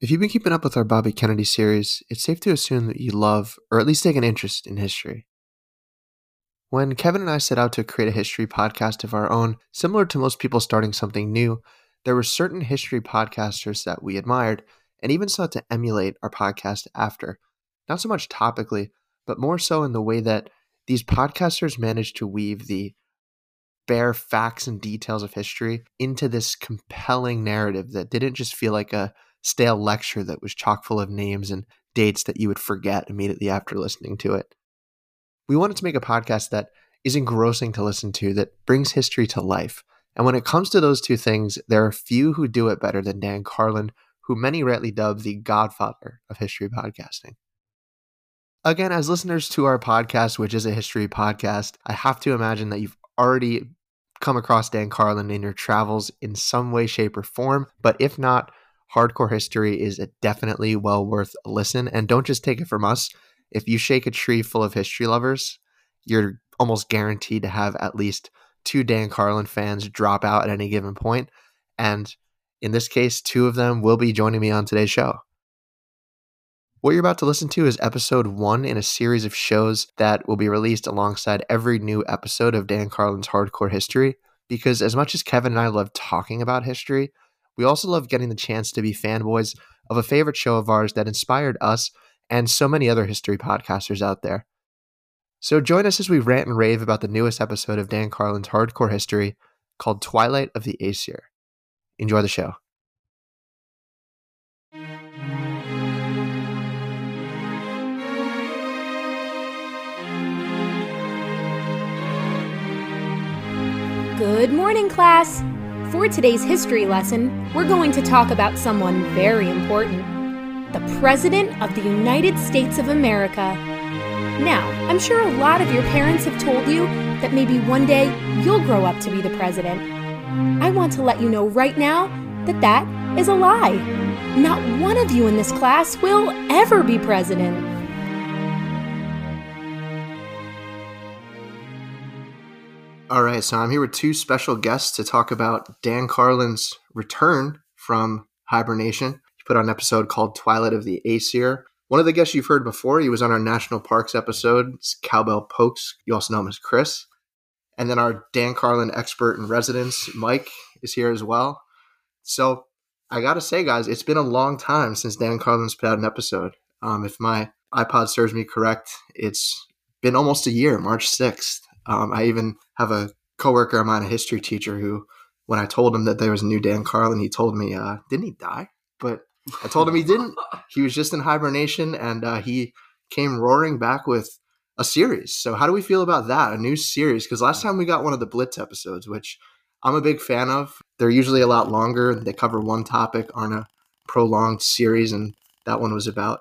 If you've been keeping up with our Bobby Kennedy series, it's safe to assume that you love, or at least take an interest in history. When Kevin and I set out to create a history podcast of our own, similar to most people starting something new, there were certain history podcasters that we admired and even sought to emulate our podcast after. Not so much topically, but more so in the way that these podcasters managed to weave the bare facts and details of history into this compelling narrative that didn't just feel like a stale lecture that was chock full of names and dates that you would forget immediately after listening to it. We wanted to make a podcast that is engrossing to listen to, that brings history to life. And when it comes to those two things, there are few who do it better than Dan Carlin, who many rightly dub the godfather of history podcasting. Again, as listeners to our podcast, which is a history podcast, I have to imagine that you've already come across Dan Carlin in your travels in some way, shape, or form. But if not, hardcore history is definitely well worth a listen. And don't just take it from us. If you shake a tree full of history lovers, you're almost guaranteed to have at least two Dan Carlin fans drop out at any given point. And in this case, two of them will be joining me on today's show. What you're about to listen to is episode one in a series of shows that will be released alongside every new episode of Dan Carlin's Hardcore History. Because as much as Kevin and I love talking about history, we also love getting the chance to be fanboys of a favorite show of ours that inspired us and so many other history podcasters out there. So join us as we rant and rave about the newest episode of Dan Carlin's Hardcore History called Twilight of the Aesir. Enjoy the show. Good morning, class! For today's history lesson, we're going to talk about someone very important the President of the United States of America. Now, I'm sure a lot of your parents have told you that maybe one day you'll grow up to be the President. I want to let you know right now that that is a lie. Not one of you in this class will ever be President. All right, so I'm here with two special guests to talk about Dan Carlin's return from hibernation. He put on an episode called Twilight of the Aesir. One of the guests you've heard before, he was on our National Parks episode. It's Cowbell Pokes. You also know him as Chris. And then our Dan Carlin expert in residence, Mike, is here as well. So I got to say, guys, it's been a long time since Dan Carlin's put out an episode. Um, if my iPod serves me correct, it's been almost a year, March 6th. Um, I even have a coworker of mine, a history teacher, who, when I told him that there was a new Dan Carlin, he told me, uh, "Didn't he die?" But I told him he didn't. He was just in hibernation, and uh, he came roaring back with a series. So, how do we feel about that? A new series? Because last time we got one of the Blitz episodes, which I'm a big fan of. They're usually a lot longer. They cover one topic, aren't a prolonged series, and that one was about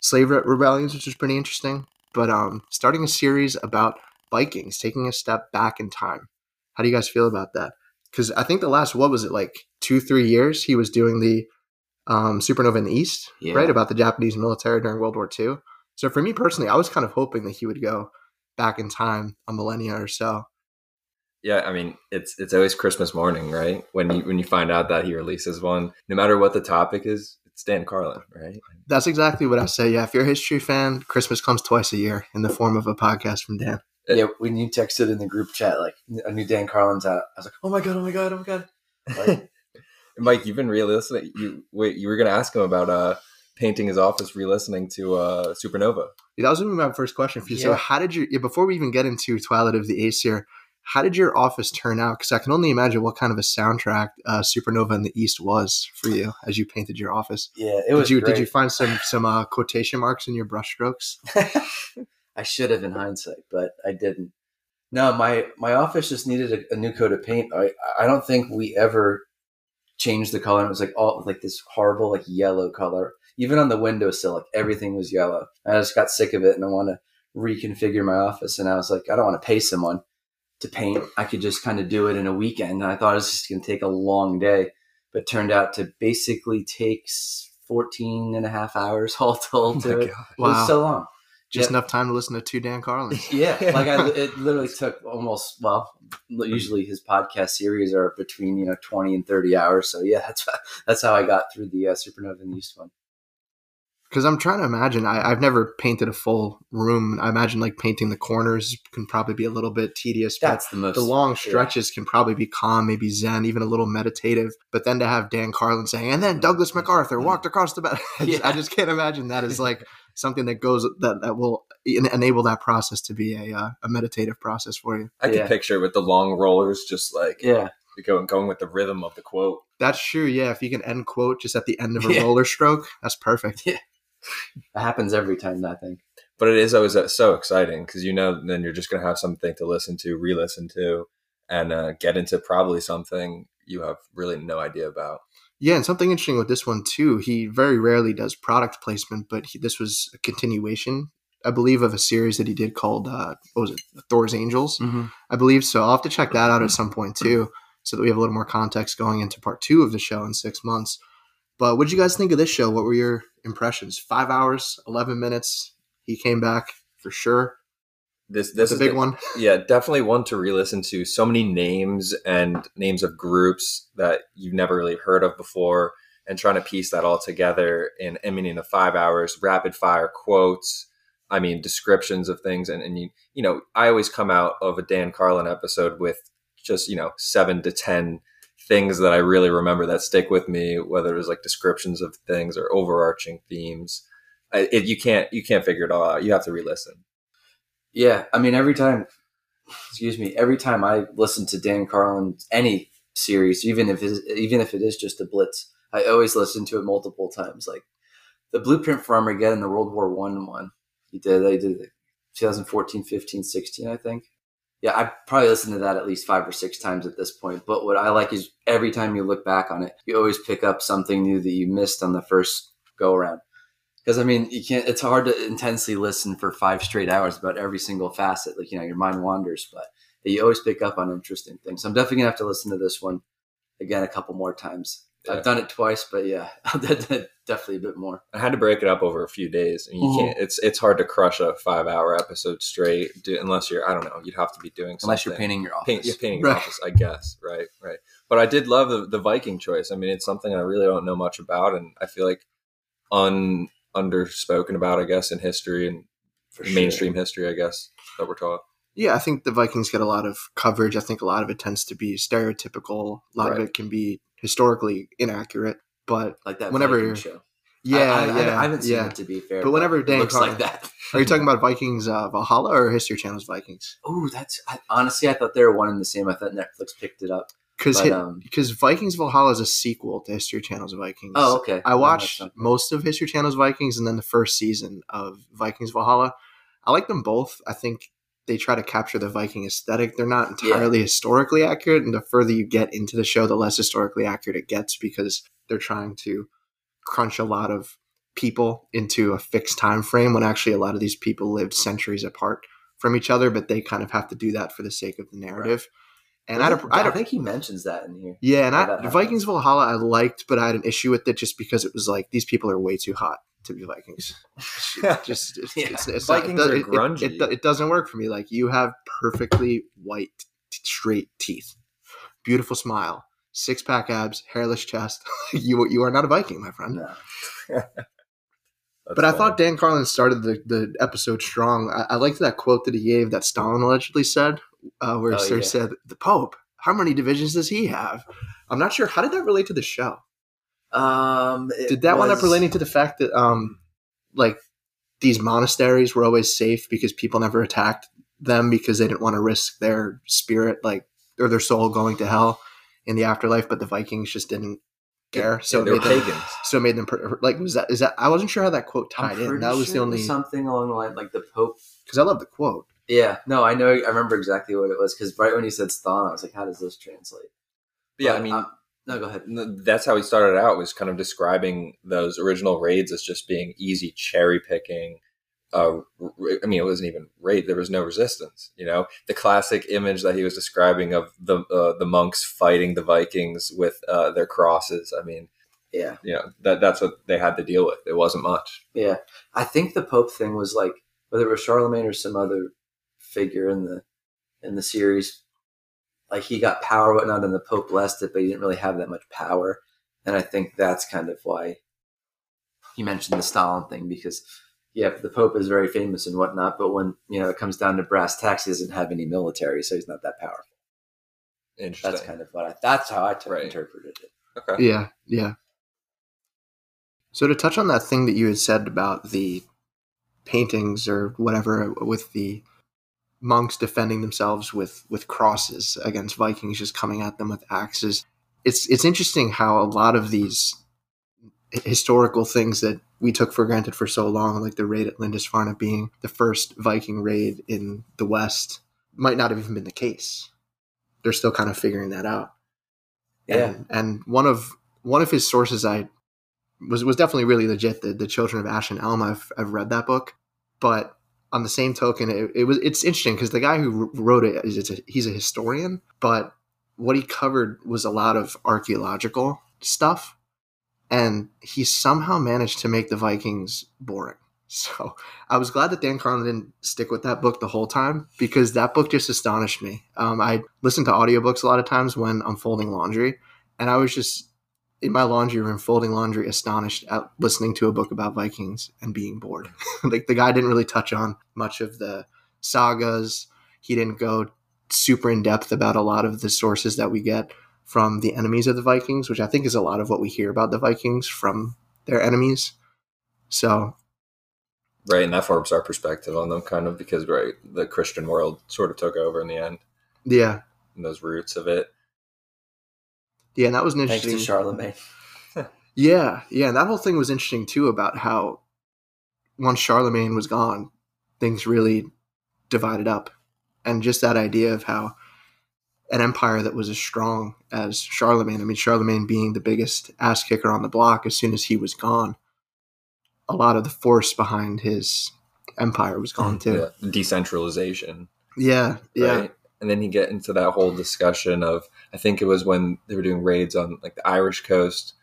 slave rebellions, which was pretty interesting. But um, starting a series about Vikings, taking a step back in time. How do you guys feel about that? Because I think the last what was it like two three years he was doing the um, supernova in the East, yeah. right? About the Japanese military during World War II. So for me personally, I was kind of hoping that he would go back in time a millennia or so. Yeah, I mean, it's it's always Christmas morning, right? When you when you find out that he releases one, no matter what the topic is, it's Dan Carlin, right? That's exactly what I say. Yeah, if you're a history fan, Christmas comes twice a year in the form of a podcast from Dan yeah, when you texted in the group chat like a new Dan Carlin's out, I was like, oh my god, oh my god, oh my god. Like, Mike, you've been re-listening. You wait, you were going to ask him about uh, painting his office, re-listening to uh, Supernova. Yeah, that was going to be my first question for you. Yeah. So, how did you? Yeah, before we even get into Twilight of the Aesir, how did your office turn out? Because I can only imagine what kind of a soundtrack uh, Supernova in the East was for you as you painted your office. Yeah, it was. Did you great. did you find some some uh, quotation marks in your brushstrokes? I should have in hindsight, but I didn't. No, my my office just needed a, a, new coat of paint. I I don't think we ever changed the color. It was like all like this horrible like yellow color. Even on the windowsill, like everything was yellow. I just got sick of it, and I want to reconfigure my office. And I was like, I don't want to pay someone to paint. I could just kind of do it in a weekend. And I thought it was just going to take a long day, but turned out to basically takes 14 and a half hours all told oh to oh it. Wow. It was so long just Yeah. enough time to listen to two Dan Carlins. Yeah, like I, it literally took almost well. Usually his podcast series are between you know twenty and thirty hours. So yeah, that's that's how I got through the uh, Supernova in the East one. Because I'm trying to imagine, I, I've never painted a full room. I imagine like painting the corners can probably be a little bit tedious. but That's the most the long stretches can probably be calm, maybe zen, even a little meditative. But then to have Dan Carlin saying, and then Douglas MacArthur walked across the bed. I, just, I just can't imagine that is like something that goes that that will en- enable that process to be a uh, a meditative process for you. I can Yeah. picture with the long rollers, just like Yeah, going going with the rhythm of the quote. That's true. Yeah, if you can end quote just at the end of a Yeah. roller stroke, that's perfect. Yeah, it happens every time. I think. But it is always uh, so exciting because you know then you're just gonna have something to listen to, re-listen to, and uh, get into probably something you have really no idea about. Yeah, and something interesting with this one too, he very rarely does product placement, but he, this was a continuation, I believe, of a series that he did called uh, what was it, Thor's Angels, I believe. So I'll have to check that out at some point too, so that we have a little more context going into part two of the show in six months. But what did you guys think of this show? What were your impressions? Five hours, eleven minutes. He came back for sure. This That's this a big the- one. yeah, definitely one to re-listen to. So many names and names of groups that you've never really heard of before, and trying to piece that all together in I mean in the five hours, rapid fire quotes. I mean descriptions of things, and and you you know I always come out of a Dan Carlin episode with just you know seven to ten things that I really remember that stick with me, whether it was like descriptions of things or overarching themes. I, it, you can't you can't figure it all out. You have to re-listen. Yeah, I mean, every time, excuse me, every time I listen to Dan Carlin, any series, even if even if it is just a blitz, I always listen to it multiple times. Like the Blueprint for Armageddon, the World War One one, he did. They did it 2014, 15, 16, I think. Yeah, I probably listened to that at least five or six times at this point. But what I like is every time you look back on it, you always pick up something new that you missed on the first go around because I mean, you can't. It's hard to intensely listen for five straight hours about every single facet. Like you know, your mind wanders, but you always pick up on interesting things. So I'm definitely gonna have to listen to this one again a couple more times. Yeah. I've done it twice, but yeah, definitely a bit more. I had to break it up over a few days, and you Mhm. can't. It's it's hard to crush a five hour episode straight, do, unless you're. I don't know. You'd have to be doing something. Unless you're painting your office. Paint, yeah, painting your Right. office, I guess. Right, right. But I did love the, the Viking choice. I mean, it's something I really don't know much about, and I feel like un underspoken about, I guess, in history and For mainstream history, I guess that we're taught. Yeah, I think the Vikings get a lot of coverage. I think a lot of it tends to be stereotypical. A lot of it can be historically inaccurate. But like that. whenever- Viking show. yeah, I, I, yeah, I haven't seen yeah. it to be fair, But whenever it Dan looks Carlin- like that. Are you talking about Vikings uh, Valhalla or History Channel's Vikings? Oh, that's I, honestly, I thought they were one and the same. I thought Netflix picked it up. Because But, um, because Vikings Valhalla is a sequel to History Channel's Vikings. Oh, okay. I watched most of History Channel's Vikings and then the first season of Vikings Valhalla. I like them both. I think they try to capture the Viking aesthetic. They're not Yeah. entirely historically accurate, and the further you get into the show, the less historically accurate it gets because they're trying to crunch a lot of people into a fixed time frame when actually a lot of these people lived centuries apart from each other, but they kind of have to do that for the sake of the narrative. And I, a, I, I think he mentions that in here. yeah, and I. Vikings Valhalla I liked, but I had an issue with it just because it was like these people are way too hot to be Vikings. just it's, Yeah. it's, it's Vikings not, are it, it- grungy. It, it, it doesn't work for me. Like you have perfectly white, t- straight teeth, beautiful smile, six pack abs, hairless chest. you you are not a Viking, my friend. No. But I thought Dan Carlin started the, the episode strong. I, I liked that quote that he gave that Stalin allegedly said, uh, where Oh, Sir yeah. said, "The Pope, how many divisions does he have?" I'm not sure. How did that relate to the show? Um, Did that one up relating to the fact that, um, like, these monasteries were always safe because people never attacked them because they didn't want to risk their spirit, like, or their soul going to hell in the afterlife, but the Vikings just didn't care. So Yeah, they were made them, pagans. so it made them like was that is that I wasn't sure how that quote tied in. That was sure the only something along the line like the Pope. because I love the quote. Yeah, no, I know. I remember exactly what it was because right when he said Stalin, I was like, "How does this translate?" Yeah, I But, mean, no, go ahead. That's how he started out was kind of describing those original raids as just being easy cherry picking uh, i mean it wasn't even raid there was no resistance you know the classic image that he was describing of the uh, the monks fighting the vikings with uh, their crosses i mean Yeah, you know that that's what they had to deal with it wasn't much yeah. I think the Pope thing was like whether it was Charlemagne or some other figure in the in the series, like he got power whatnot, and the Pope blessed it, but he didn't really have that much power. And I think that's kind of why he mentioned the Stalin thing because yeah, the Pope is very famous and whatnot, but when you know it comes down to brass tacks, he doesn't have any military, so he's not that powerful. Interesting. That's kind of what I, that's how I t- Right. interpreted it. okay. Yeah, yeah. So to touch on that thing that you had said about the paintings or whatever with the monks defending themselves with with crosses against Vikings just coming at them with axes. It's it's interesting how a lot of these historical things that we took for granted for so long, like the raid at Lindisfarne being the first Viking raid in the West, might not have even been the case. They're still kind of figuring that out. Yeah. And, and one of one of his sources I was was definitely really legit. The the Children of Ash and Elm. I've I've read that book, but on the same token, it, it was it's interesting because the guy who wrote it is a, he's a historian, but what he covered was a lot of archaeological stuff, and he somehow managed to make the Vikings boring. So I was glad that Dan Carlin didn't stick with that book the whole time because that book just astonished me. Um, I listen to audiobooks a lot of times when I'm folding laundry, and I was just in my laundry room folding laundry, astonished at listening to a book about Vikings and being bored. like the guy didn't really touch on much of the sagas. He didn't go super in depth about a lot of the sources that we get from the enemies of the Vikings, which I think is a lot of what we hear about the Vikings from their enemies. So Right, and that forms our perspective on them, kind of because right, the Christian world sort of took over in the end, yeah, and those roots of it. Yeah, and that was an Thanks interesting. to Charlemagne. Yeah, yeah, and that whole thing was interesting too about how once Charlemagne was gone, things really divided up. And just that idea of how an empire that was as strong as Charlemagne, I mean, Charlemagne being the biggest ass kicker on the block, as soon as he was gone, a lot of the force behind his empire was gone too. Yeah, decentralization. Yeah, yeah, right? And then you get into that whole discussion of I think it was when they were doing raids on like the Irish coast,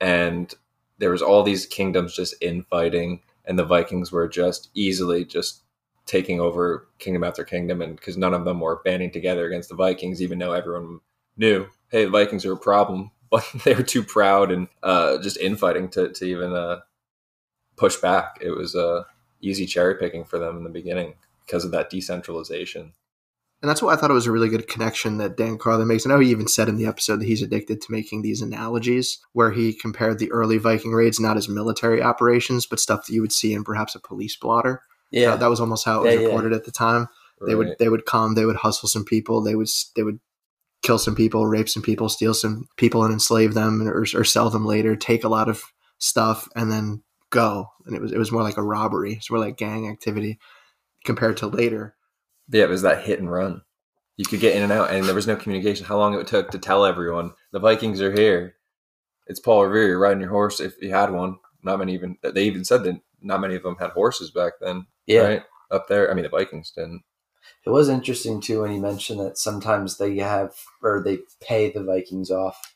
and there was all these kingdoms just infighting, and the Vikings were just easily just taking over kingdom after kingdom, and because none of them were banding together against the Vikings, even though everyone knew, hey, the Vikings are a problem, but they were too proud and uh, just infighting to to even uh, push back. It was uh, easy cherry picking for them in the beginning because of that decentralization. And that's why I thought it was a really good connection that Dan Carlin makes. I know he even said in the episode that he's addicted to making these analogies where he compared the early Viking raids not as military operations, but stuff that you would see in perhaps a police blotter. Yeah. Uh, that was almost how it was Yeah, yeah. reported at the time. They would they would come, they would hustle some people, they would they would kill some people, rape some people, steal some people, and enslave them, or, or sell them later. Take a lot of stuff and then go. And it was it was more like a robbery. It's more like gang activity compared to later. Yeah, it was that hit and run. You could get in and out, and there was no communication. How long it took to tell everyone the Vikings are here? It's Paul Revere. You're riding your horse if you had one. Not many even. They even said that not many of them had horses back then. yeah. right up there. I mean, the Vikings didn't. It was interesting too when he mentioned that sometimes they have or they pay the Vikings off.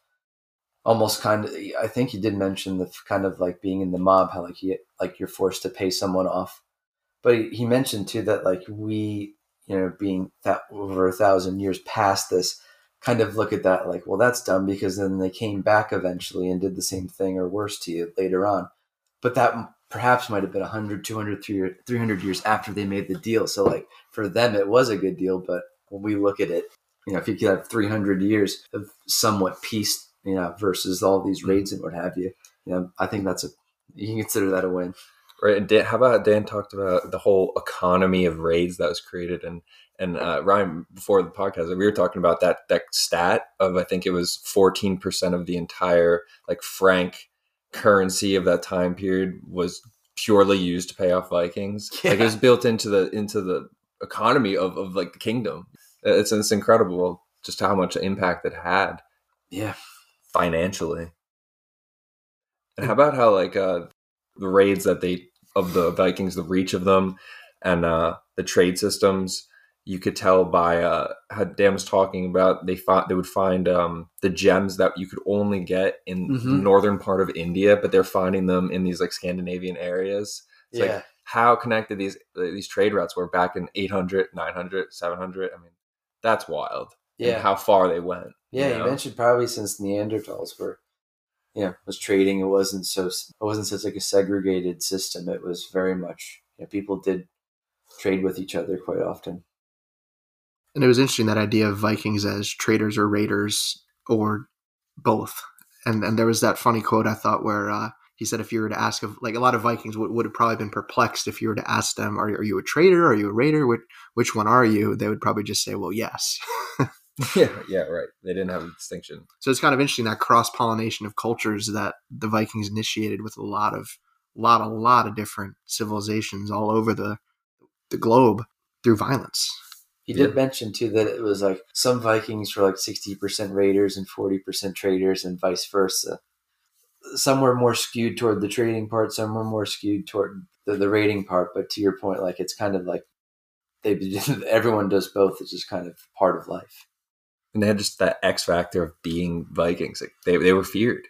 Almost kind of, I think he did mention the kind of like being in the mob, how like you like you're forced to pay someone off. But he mentioned too that like we, you know, being that over a thousand years past this, kind of look at that like, well, that's dumb because then they came back eventually and did the same thing or worse to you later on. But that perhaps might have been 100, 200, 300 years after they made the deal. So like for them it was a good deal but when we look at it you know if you could have 300 years of somewhat peace you know versus all these raids and what have you you know i think that's a you can consider that a win Right. And Dan, how about Dan talked about the whole economy of raids that was created and and uh, Ryan before the podcast we were talking about that that stat of I think it was fourteen percent of the entire like franc currency of that time period was purely used to pay off Vikings. Like it was built into the into the economy of, of like the kingdom. It's it's incredible just how much impact it had yeah financially. And how about how like uh the raids that they of the Vikings, the reach of them, and uh the trade systems, you could tell by uh how Dan was talking about they they would find um the gems that you could only get in the Mhm. northern part of India, but they're finding them in these like Scandinavian areas. It's yeah like how connected these these trade routes were back in 800, 900, 700. I mean, that's wild. and Yeah. how far they went. Yeah, you you mentioned probably since Neanderthals were, you know, was trading. It wasn't so. It wasn't such like a segregated system. It was very much. You know, people did trade with each other quite often. And it was interesting that idea of Vikings as traders or raiders or both. And and there was that funny quote I thought where uh, he said if you were to ask of like a lot of Vikings would, would have probably been perplexed if you were to ask them are, are you a trader are you a raider which which one are you they would probably just say well yes. yeah, yeah, right. They didn't have a distinction. so it's kind of interesting that cross pollination of cultures that the Vikings initiated with a lot of lot a lot of different civilizations all over the the globe through violence. He did mention too that it was like some Vikings were like sixty percent raiders and forty percent traders, and vice versa. Some were more skewed toward the trading part. Some were more skewed toward the, the raiding part. But to your point, like it's kind of like they everyone does both. It's just kind of part of life. And they had just that X factor of being Vikings. Like they, they were feared.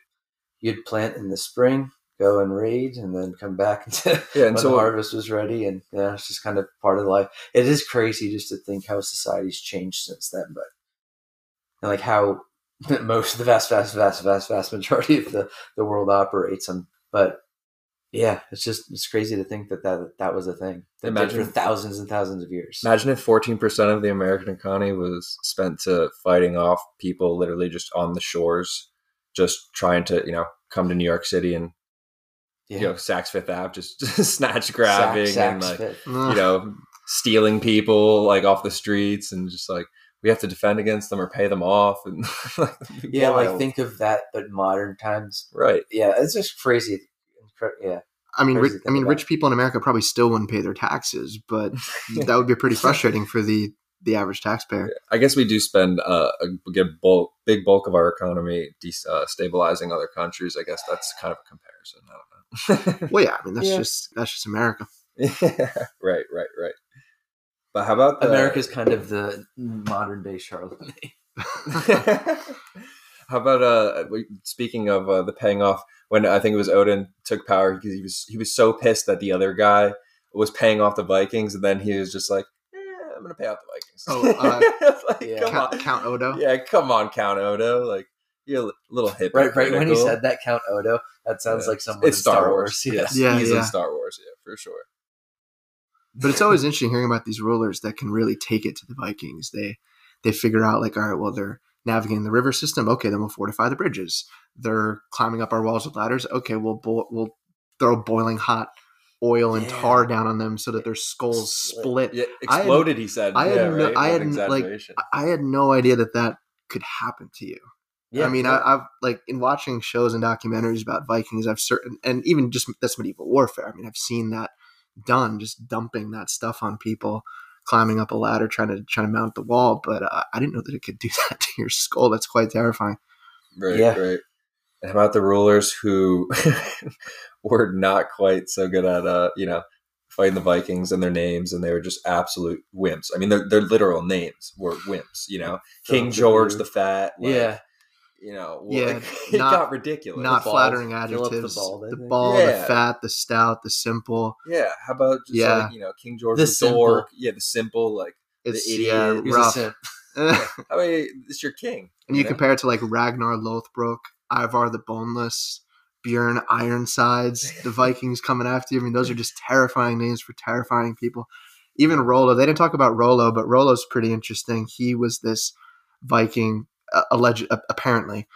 You'd plant in the spring, go and raid, and then come back until Yeah, and when so the harvest was ready. And yeah, it's just kind of part of life. It is crazy just to think how society's changed since then, but and like how most the vast, vast, vast, vast, vast majority of the the world operates And But yeah, it's just it's crazy to think that that that was a thing that did Imagine- for thousands and thousands of years. Imagine if 14% of the American economy was spent to fighting off people literally just on the shores, just trying to, you know, come to New York City and, yeah, you know, Saks Fifth Ave, just snatch grabbing Sack- and sacks like, fit. you know, stealing people like off the streets and just like, we have to defend against them or pay them off. And like, yeah, like think of that, but modern times. right. Yeah, it's just crazy. Incre- Yeah, I mean, rich, I mean, rich people in America probably still wouldn't pay their taxes, but that would be pretty frustrating for the the average taxpayer. I guess we do spend uh, a good bulk, big bulk of our economy de- uh, stabilizing other countries. I guess that's kind of a comparison. I don't know. Well, yeah, I mean that's Yeah. just that's just America. yeah, right, right, right. But how about the, America's kind of the modern day Charlemagne. How about uh? Speaking of uh, the paying off, when I think it was Odin took power because he was he was so pissed that the other guy was paying off the Vikings, and then he was just like, eh, "I'm gonna pay off the Vikings." Oh, like, Yeah. come Count, on, Count Odo. yeah, come on, Count Odo, like you're a little hip. Right, right. When he said that, Count Odo, that sounds Yeah. like someone it's in Star Wars. Yeah. Yes, Yeah, easily yeah. Star Wars. Yeah, for sure. But it's always interesting hearing about these rulers that can really take it to the Vikings. They they figure out like, all right, well, they're navigating the river system. Okay, then we'll fortify the bridges. They're climbing up our walls with ladders. Okay, we'll bo- we'll throw boiling hot oil and Yeah. tar down on them so that their skulls split. Yeah, I had- exploded. he said. I had yeah, no- right? I had, like. I had no idea that that could happen to you. Yeah, I mean. I, I've like in watching shows and documentaries about Vikings. I've certain and even just that's medieval warfare. I mean, I've seen that done, just dumping that stuff on people, climbing up a ladder, trying to trying to mount the wall. But uh, I didn't know that it could do that to your skull. That's quite terrifying. Right, Yeah. right. And how about the rulers who were not quite so good at, uh, you know, fighting the Vikings and their names, and they were just absolute wimps. I mean, their their literal names were wimps. You know, King George the Fat. like, yeah, you know, Yeah, like, it not- got ridiculous. Not bald. flattering Philip the adjectives. Bald, the think. bald, the fat, the stout, the simple. yeah. How about just Yeah. like you know, King George The the, simple. dork? Yeah, the simple. Like, It's idiot. yeah, He he was a rough. simp. I mean, it's your king. And you know? compare it to like Ragnar Lothbrok, Ivar the Boneless, Bjorn Ironsides, the Vikings coming after you. I mean, those are just terrifying names for terrifying people. Even Rollo, they didn't talk about Rollo, but Rollo's pretty interesting. He was this Viking, uh, alleged, uh, apparently,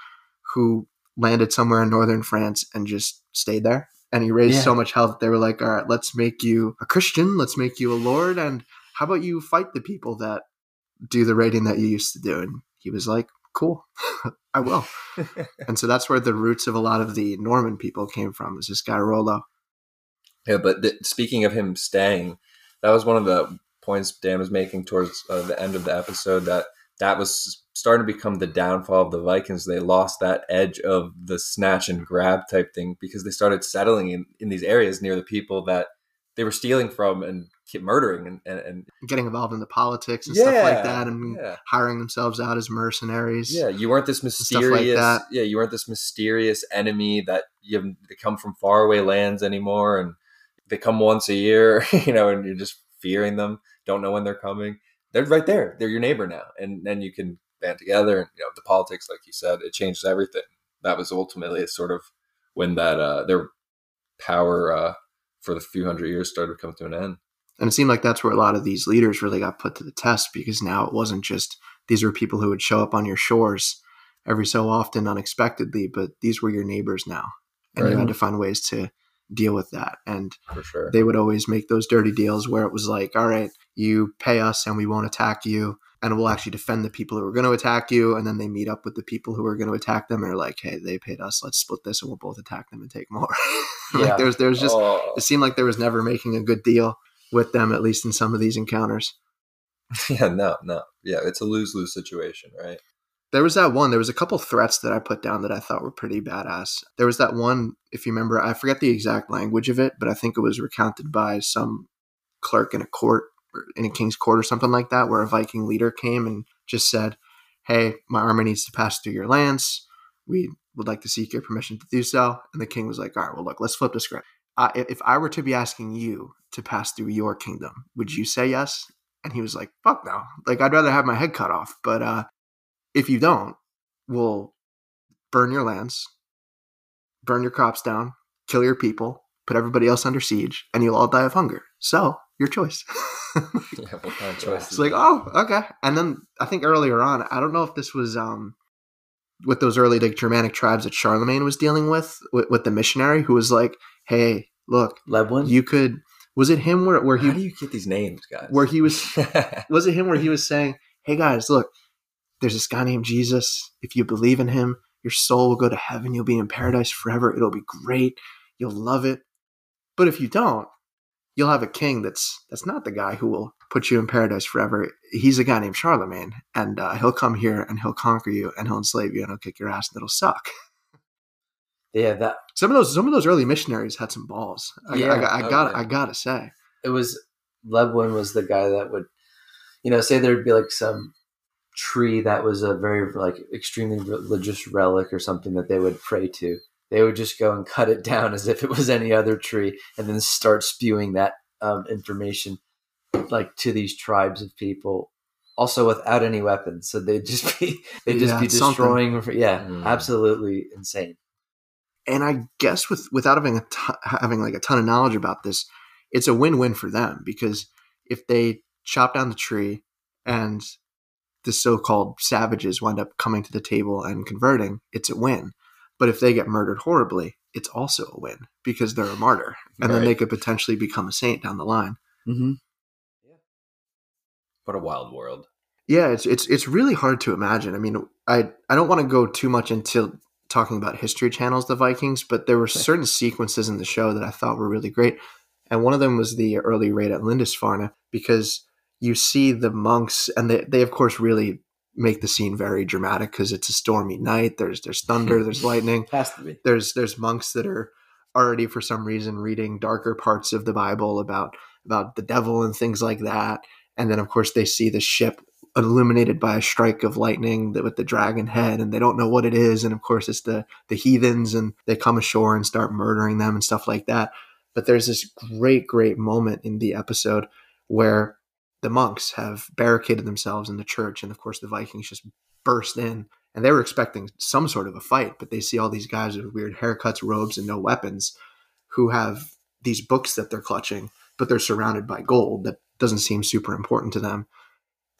who landed somewhere in northern France and just stayed there. And he raised Yeah. so much hell that they were like, all right, let's make you a Christian, let's make you a Lord, and how about you fight the people that do the raiding that you used to do? And he was like, cool, I will. and so that's where the roots of a lot of the Norman people came from, is this guy Rollo. Yeah, but th- speaking of him staying, that was one of the points Dan was making towards uh, the end of the episode that that was starting to become the downfall of the Vikings. They lost that edge of the snatch and grab type thing because they started settling in, in these areas near the people that they were stealing from and keep murdering and, and, and Getting involved in the politics and stuff like that, and yeah. hiring themselves out as mercenaries. Yeah, you weren't this like mysterious. that. Yeah, you weren't this mysterious enemy that you to come from faraway lands anymore. And they come once a year, you know, and you're just fearing them, don't know when they're coming. They're right there. They're your neighbor now, and then you can band together. And you know, the politics, like you said, it changes everything. That was ultimately sort of when that uh, their power uh, for the few hundred years started to come to an end. And it seemed like that's where a lot of these leaders really got put to the test because now it wasn't just these were people who would show up on your shores every so often unexpectedly, but these were your neighbors now. And right. you had to find ways to deal with that. And for sure, they would always make those dirty deals where it was like, all right, you pay us and we won't attack you. And we'll actually defend the people who are going to attack you. And then they meet up with the people who are going to attack them and are like, hey, they paid us. Let's split this and we'll both attack them and take more. like yeah. there's, there's just, oh. it seemed like there was never making a good deal with them, at least in some of these encounters. Yeah, no, no. Yeah, it's a lose lose situation, right? There was that one. There was a couple threats that I put down that I thought were pretty badass. There was that one, if you remember, I forget the exact language of it, but I think it was recounted by some clerk in a court, in a king's court or something like that, where a Viking leader came and just said, Hey, my army needs to pass through your lands. We would like to seek your permission to do so. And the king was like, All right, well, look, let's flip the script. Uh, if I were to be asking you to pass through your kingdom, would you say yes? And he was like, fuck no. Like, I'd rather have my head cut off. But uh, if you don't, we'll burn your lands, burn your crops down, kill your people, put everybody else under siege, and you'll all die of hunger. So, your choice. yeah, what kind of choice? It's like, oh, okay. And then I think earlier on, I don't know if this was um, with those early like Germanic tribes that Charlemagne was dealing with, with, with the missionary who was like, hey, look, Lebwin, you could. Was it him where, where he? How do you get these names, guys? Where he was? was it him where he was saying, "Hey guys, look, there's this guy named Jesus. If you believe in him, your soul will go to heaven. You'll be in paradise forever. It'll be great. You'll love it. But if you don't, you'll have a king that's that's not the guy who will put you in paradise forever. He's a guy named Charlemagne, and uh, he'll come here and he'll conquer you and he'll enslave you and he'll kick your ass and it'll suck." Yeah, that some of those some of those early missionaries had some balls. I, yeah, I, I, I got I gotta say it was Lebwin was the guy that would, you know, say there'd be like some tree that was a very like extremely religious relic or something that they would pray to. They would just go and cut it down as if it was any other tree, and then start spewing that um, information like to these tribes of people also without any weapons. So they'd just be they'd just yeah, be destroying. Something. Yeah, mm. absolutely insane and I guess with without having a t- having like a ton of knowledge about this, it's a win win for them because if they chop down the tree and the so called savages wind up coming to the table and converting, it's a win. But if they get murdered horribly, it's also a win because they're a martyr, and right. then they could potentially become a saint down the line. Mm-hmm. Yeah. What a wild world. Yeah, it's it's it's really hard to imagine. I mean, I I don't want to go too much into talking about history channels, the Vikings, but there were certain sequences in the show that I thought were really great. And one of them was the early raid at Lindisfarne because you see the monks, and they, they of course really make the scene very dramatic because it's a stormy night. There's there's thunder, there's lightning. Has to be. There's there's monks that are already for some reason reading darker parts of the Bible about about the devil and things like that. And then of course they see the ship illuminated by a strike of lightning with the dragon head and they don't know what it is and of course it's the the heathens and they come ashore and start murdering them and stuff like that but there's this great great moment in the episode where the monks have barricaded themselves in the church and of course the vikings just burst in and they were expecting some sort of a fight but they see all these guys with weird haircuts robes and no weapons who have these books that they're clutching but they're surrounded by gold that doesn't seem super important to them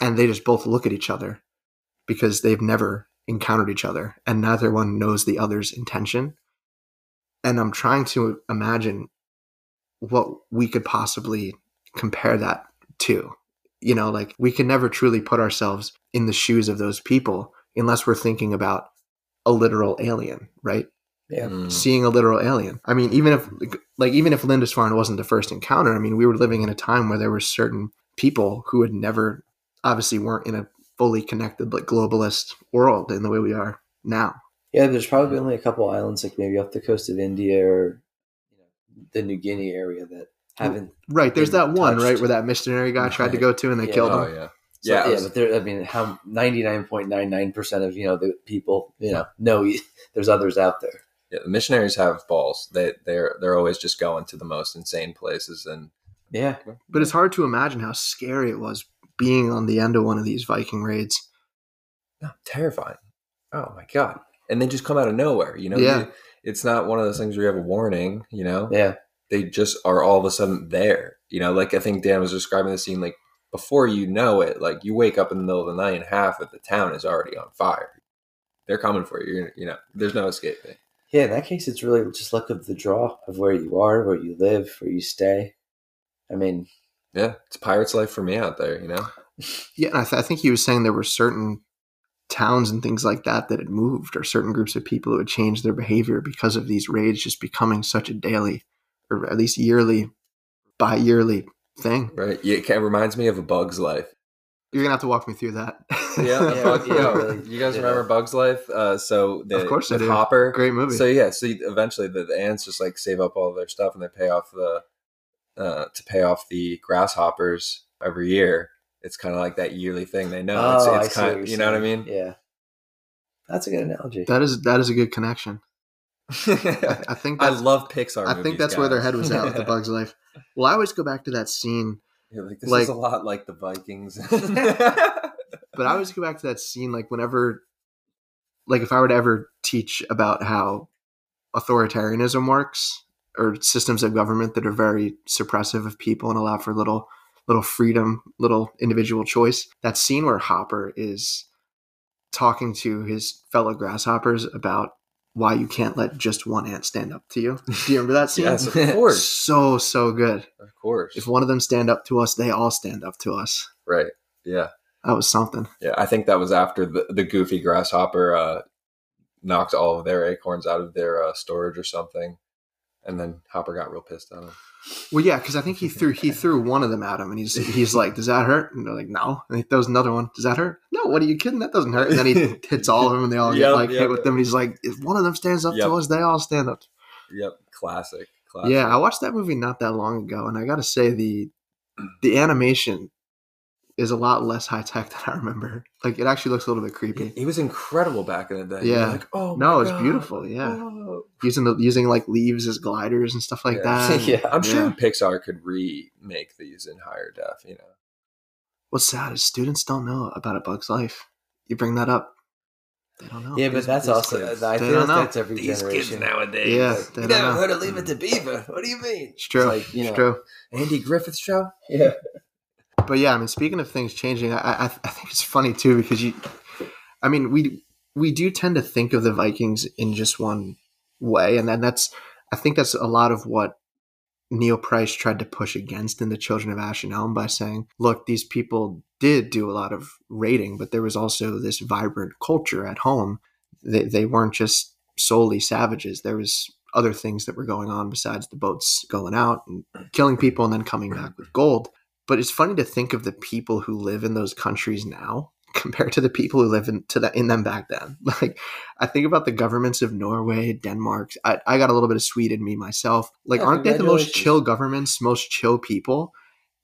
and they just both look at each other because they've never encountered each other and neither one knows the other's intention. And i'm trying to imagine what we could possibly compare that to you know like we can never truly put ourselves in the shoes of those people unless we're thinking about a literal alien right yeah. Mm. seeing a literal alien i mean even if like even if lindisfarne wasn't the first encounter i mean we were living in a time where there were certain people who had never obviously weren't in a fully connected like globalist world in the way we are now. Yeah, there's probably only a couple islands like maybe off the coast of India or you know, the New Guinea area that haven't. Right, there's that one right where that missionary guy tried to go to and they yeah. killed oh, him. Oh yeah. So, yeah, yeah, but there. I mean, how ninety nine point nine nine percent of you know the people you know know there's others out there. Yeah, the missionaries have balls. They they're they're always just going to the most insane places and Yeah. But it's hard to imagine how scary it was being on the end of one of these Viking raids. no, terrifying. Oh my god! And they just come out of nowhere. You know, Yeah. You- it's not one of those things where you have a warning. You know, Yeah. They just are all of a sudden there. You know, like I think Dan was describing the scene. Like before you know it, like you wake up in the middle of the night and half of the town is already on fire. They're coming for you. You're, you know, there's no escaping. Yeah, in that case, it's really just luck of the draw of where you are, where you live, where you stay. I mean, Yeah, it's pirate's life for me out there. You know. Yeah, and I, th- I think he was saying there were certain towns and things like that that had moved, or certain groups of people who had changed their behavior because of these raids just becoming such a daily, or at least yearly, bi-yearly thing. Right. Yeah, it kind of reminds me of a Bug's Life. You're gonna have to walk me through that. Yeah, Yeah, Bug- yeah, really. you guys Yeah. remember Bug's Life? Uh, so the, Of course I with do. Hopper, Great movie. So yeah, so eventually the, the ants just like save up all their stuff and they pay off the uh, to pay off the grasshoppers every year. It's kind of like that yearly thing. They know oh, it's, I it's see kind what of you're know what I mean. Yeah. That's a good analogy. that is that is a good connection. I, I think I love Pixar. I think that's where their head was at with the Bugs Life. Well, I always go back to that scene, Yeah, like, this Like- is a lot like the Vikings. but I always go back to that scene, like whenever, like if I were to ever teach about how authoritarianism works or systems of government that are very suppressive of people and allow for little little freedom, little individual choice. That scene where Hopper is talking to his fellow grasshoppers about why you can't let just one ant stand up to you. Do you remember that scene? yes, of course, So so good. of course. If one of them stand up to us, they all stand up to us. right. Yeah. That was something. Yeah, I think that was after the, the goofy grasshopper uh, knocked all of their acorns out of their uh, storage or something, and then Hopper got real pissed at him. Well, yeah, because I think he threw he threw one of them at him, and he's he's like, "Does that hurt?" And they're like, "No." And he throws another one. Does that hurt? No. What are you kidding? That doesn't hurt. And then he hits all of them, and they all get like yep. hit with them. And he's like, "If one of them stands up Yep. to us, they all stand up." Yep, classic. classic. Yeah, I watched that movie not that long ago, and I got to say the the animation is a lot less high tech than I remember. Like it actually looks a little bit He, creepy. It was incredible back in the day. Yeah. like oh No, it's beautiful, yeah. Whoa. Using the using like leaves as gliders and stuff like Yeah. that. Yeah. I'm sure Yeah. Pixar could remake these in higher def. You know, What's sad is students don't know about a bug's life. You bring that up, they don't know. yeah, but these- that's these also, kids, I they feel don't like know. that's every generation. nowadays, Yeah, like, they you don't never know. heard of Leave It to Beaver. What do you mean? It's true. like, you it's know- true. Andy Griffith show? Yeah. But yeah, I mean, speaking of things changing, I, I, I think it's funny too because you, I mean, we we do tend to think of the Vikings in just one way, and then that's I think that's a lot of what Neil Price tried to push against in the Children of Ash and Elm by saying, look, these people did do a lot of raiding, but there was also this vibrant culture at home. They they weren't just solely savages. There was other things that were going on besides the boats going out and killing people and then coming back with gold. But it's funny to think of the people who live in those countries now compared to the people who live in to the, in them back then. Like I think about the governments of Norway, Denmark. I, I got a little bit of Sweden in me myself. Like, Yeah, aren't they the most chill governments, most chill people?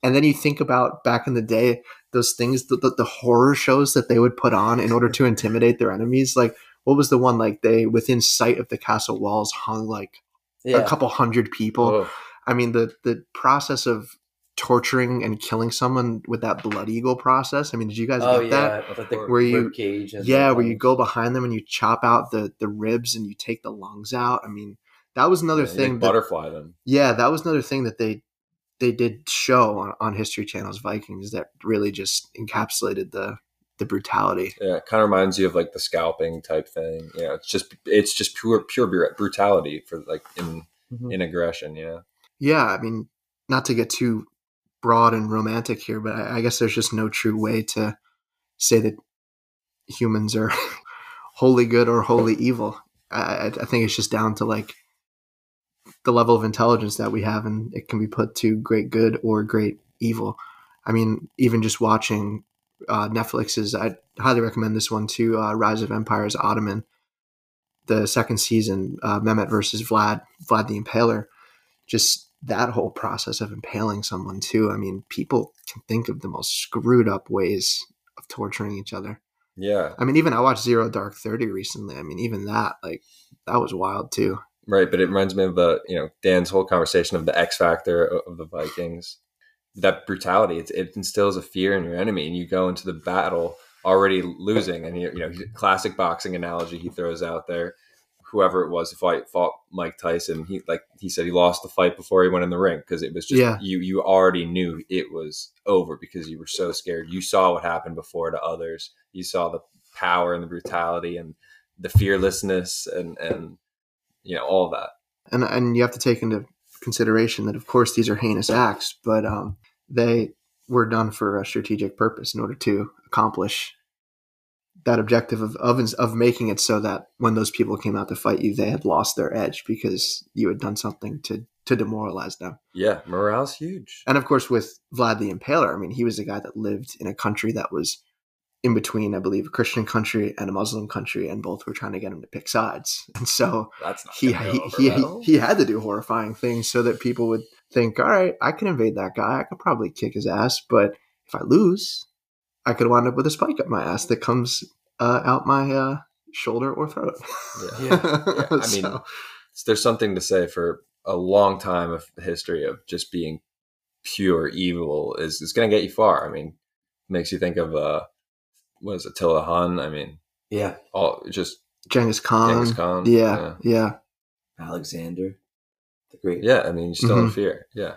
And then you think about back in the day, those things, the, the, the horror shows that they would put on in order to intimidate their enemies. Like, what was the one? Like, they within sight of the castle walls hung like Yeah. a couple hundred people. Oh, I mean, the the process of torturing and killing someone with that blood eagle process. I mean, did you guys Oh get that? yeah, the Where you- cage. And Yeah, where you go behind them and you chop out the the ribs and you take the lungs out. I mean, that was another yeah, thing. That, butterfly them. yeah, that was another thing that they they did show on, on History Channel's Vikings that really just encapsulated the the brutality. Yeah, it kind of reminds you of like the scalping type thing. Yeah, it's just it's just pure pure brutality for like in Mhm. in aggression. Yeah, Yeah, I mean, not to get too broad and romantic here, but I, I guess there's just no true way to say that humans are wholly good or wholly evil. I, I think it's just down to like the level of intelligence that we have, and it can be put to great good or great evil. I mean, even just watching uh, Netflix's, I highly recommend this one too. Uh, Rise of Empires, Ottoman, the second season, uh, Mehmet versus Vlad, Vlad the Impaler. Just that whole process of impaling someone too. I mean, people can think of the most screwed up ways of torturing each other. Yeah, I mean, even I watched Zero Dark Thirty recently. I mean, even that like that was wild too. right. But it reminds me of the you know Dan's whole conversation of the X factor of the Vikings. That brutality, it, it instills a fear in your enemy, and you go into the battle already losing. And you, you know, classic boxing analogy he throws out there. Whoever it was who fight, fought Mike Tyson, he like he said he lost the fight before he went in the ring because it was just Yeah. you you already knew it was over because you were so scared. You saw what happened before to others. You saw the power and the brutality and the fearlessness and and you know all that. and and you have to take into consideration that of course these are heinous acts, but um, they were done for a strategic purpose in order to accomplish that objective of, of of making it so that when those people came out to fight you, they had lost their edge because you had done something to to demoralize them. Yeah, morale's huge. And of course, with Vlad the Impaler, I mean, he was a guy that lived in a country that was in between, I believe, a Christian country and a Muslim country, and both were trying to get him to pick sides. And so That's not he gonna he, he, he had to do horrifying things so that people would think, all right, I can invade that guy. I could probably kick his ass, but if I lose, I could wind up with a spike up my ass that comes uh, out my uh, shoulder or throat. Yeah. Yeah. Yeah, I mean, So, there's something to say for a long time of history of just being pure evil is it's going to get you far. I mean, makes you think of uh, what is Attila Hun? I mean, Yeah, all just Genghis Khan. Genghis Khan. Yeah, yeah. Alexander, the Great. yeah. I mean, you're still in Mhm. fear. Yeah,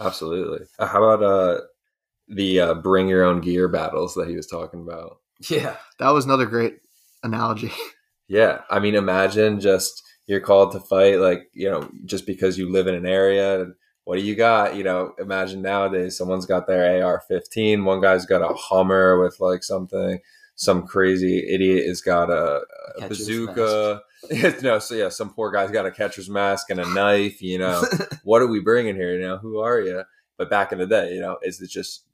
absolutely. Uh, how about uh, the uh, bring your own gear battles that he was talking about? yeah, That was another great analogy. Yeah, I mean, imagine just you're called to fight, like you know, just because you live in an area. What do you got? You know, imagine nowadays someone's got their AR-15, one guy's got a Hummer with like something, some crazy idiot has got a, a bazooka. no, so yeah, some poor guy's got a catcher's mask and a knife. You know, what are we bringing here? You know, who are you? But back in the day, you know, is it just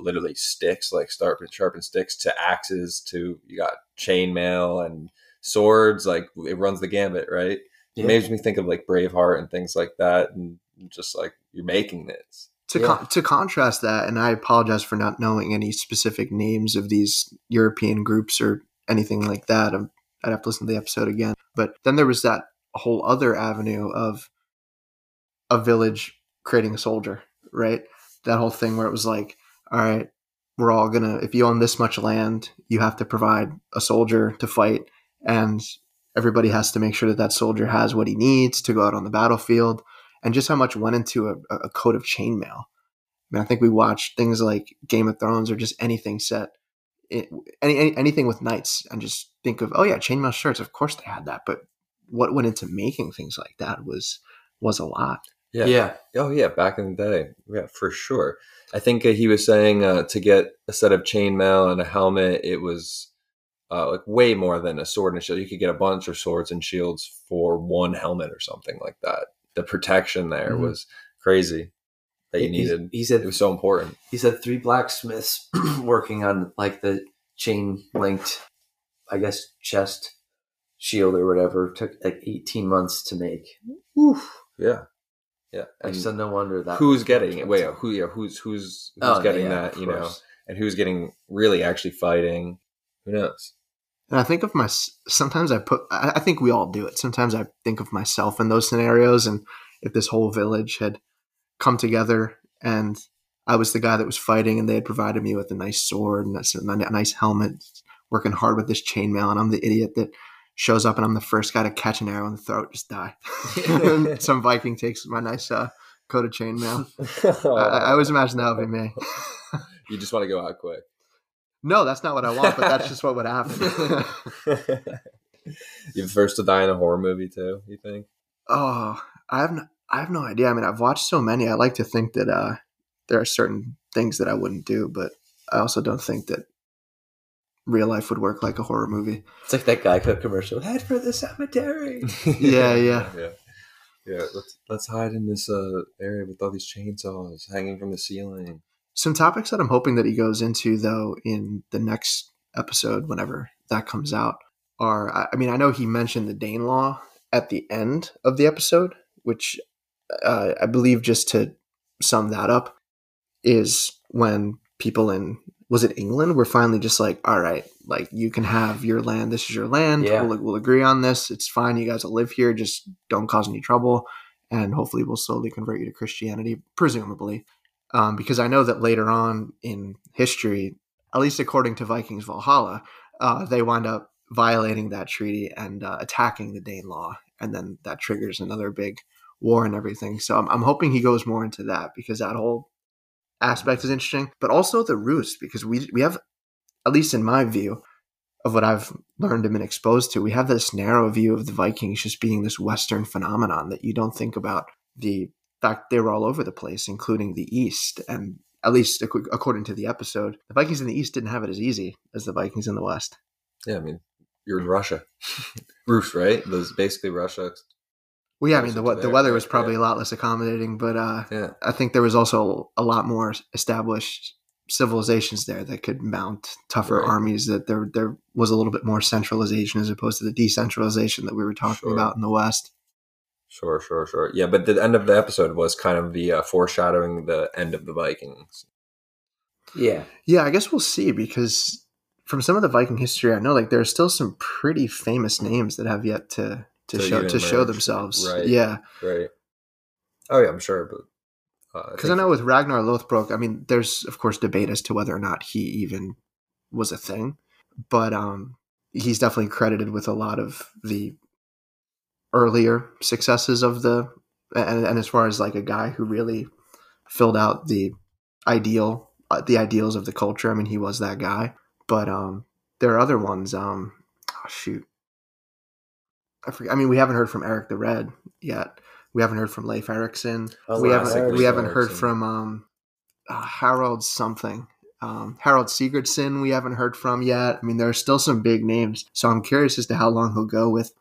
literally sticks, like sharpened, sharpened sticks to axes to you got chainmail and swords? Like it runs the gambit, right? Yeah. It makes me think of like Braveheart and things like that, and just like you're making this. To, Yeah. con- to contrast that, and I apologize for not knowing any specific names of these European groups or anything like that. i I'd have to listen to the episode again. But then there was that whole other avenue of a village creating a soldier, right? That whole thing where it was like, all right, we're all gonna, if you own this much land, you have to provide a soldier to fight, and everybody has to make sure that that soldier has what he needs to go out on the battlefield and just how much went into a, a coat of chainmail. I mean, I think we watched things like Game of Thrones or just anything set, it, any, any anything with knights, and just think of, oh yeah, chainmail shirts. Of course they had that, but what went into making things like that was was a lot. Yeah. yeah, Oh yeah, back in the day, yeah, for sure. I think uh, he was saying uh, to get a set of chainmail and a helmet, it was uh, like way more than a sword and a shield. You could get a bunch of swords and shields for one helmet or something like that. The protection there Mhm. was crazy that you He- needed. He said It was so important. he said three blacksmiths working on like the chain linked, I guess, chest shield or whatever took like 18 months to make. Yeah, yeah. Like, And so no wonder that who's getting it? Wait, who? Yeah, who's who's who's Oh, getting yeah, that? of You know, and who's getting really actually fighting? Who knows? And I think of my sometimes I put I I think we all do it. Sometimes I think of myself in those scenarios, and if this whole village had come together and I was the guy that was fighting, and they had provided me with a nice sword and a a nice helmet, working hard with this chainmail, and I'm the idiot that shows up and I'm the first guy to catch an arrow in the throat, just die. some Viking takes my nice uh, coat of chainmail. I, I always imagine that would be me. you just want to go out quick. no, that's not what I want, but that's just what would happen. You're the first to die in a horror movie too. You think? Oh, I have no, I have no idea. I mean, I've watched so many. I like to think that uh, there are certain things that I wouldn't do, but I also don't think that real life would work like a horror movie. It's like that Geico commercial. Head for the cemetery. Yeah, yeah. yeah. Yeah, let's let's hide in this uh, area with all these chainsaws hanging from the ceiling. Some topics that I'm hoping that he goes into, though, in the next episode, whenever that comes out, are I I mean, I know he mentioned the Danelaw at the end of the episode, which uh, I believe, just to sum that up, is when people in was it England? We're finally just like, all right, like you can have your land. This is your land. Yeah. We'll, we'll agree on this. It's fine. You guys will live here. Just don't cause any trouble. And hopefully we'll slowly convert you to Christianity, presumably. Um, because I know that later on in history, at least according to Vikings Valhalla, uh, they wind up violating that treaty and uh, attacking the Danelaw. And then that triggers another big war and everything. So I'm, I'm hoping he goes more into that because that whole aspect is interesting, but also the roots because we we have, at least in my view, of what I've learned and been exposed to, we have this narrow view of the Vikings just being this Western phenomenon that you don't think about the fact they were all over the place, including the East, and at least according to the episode, the Vikings in the East didn't have it as easy as the Vikings in the West. Yeah, I mean, you're in Russia. Rus, right? Those basically Russia. Well, yeah, I mean the the weather was probably yeah. a lot less accommodating, but uh, Yeah. I think there was also a lot more established civilizations there that could mount tougher Right. armies. That there there was a little bit more centralization as opposed to the decentralization that we were talking Sure. about in the West. Sure, sure, sure. Yeah, but the end of the episode was kind of the uh, foreshadowing the end of the Vikings. Yeah. Yeah, I guess we'll see because from some of the Viking history, I know like there are still some pretty famous names that have yet to to, To show to show themselves. Right. Yeah, Right. Oh yeah, I'm sure, but uh, because I know with Ragnar Lothbrok, I mean, there's of course debate as to whether or not he even was a thing, but um, he's definitely credited with a lot of the earlier successes of the and, and as far as like a guy who really filled out the ideal uh, the ideals of the culture. I mean, he was that guy, but um, there are other ones. Um, oh, shoot, I forget. I mean, we haven't heard from Eric the Red yet. We haven't heard from Leif Erikson Oh, we haven't we haven't heard from um, uh, Harold something. Um, Harold Sigurdsson we haven't heard from yet. I mean, there are still some big names, so I'm curious as to how long he'll go with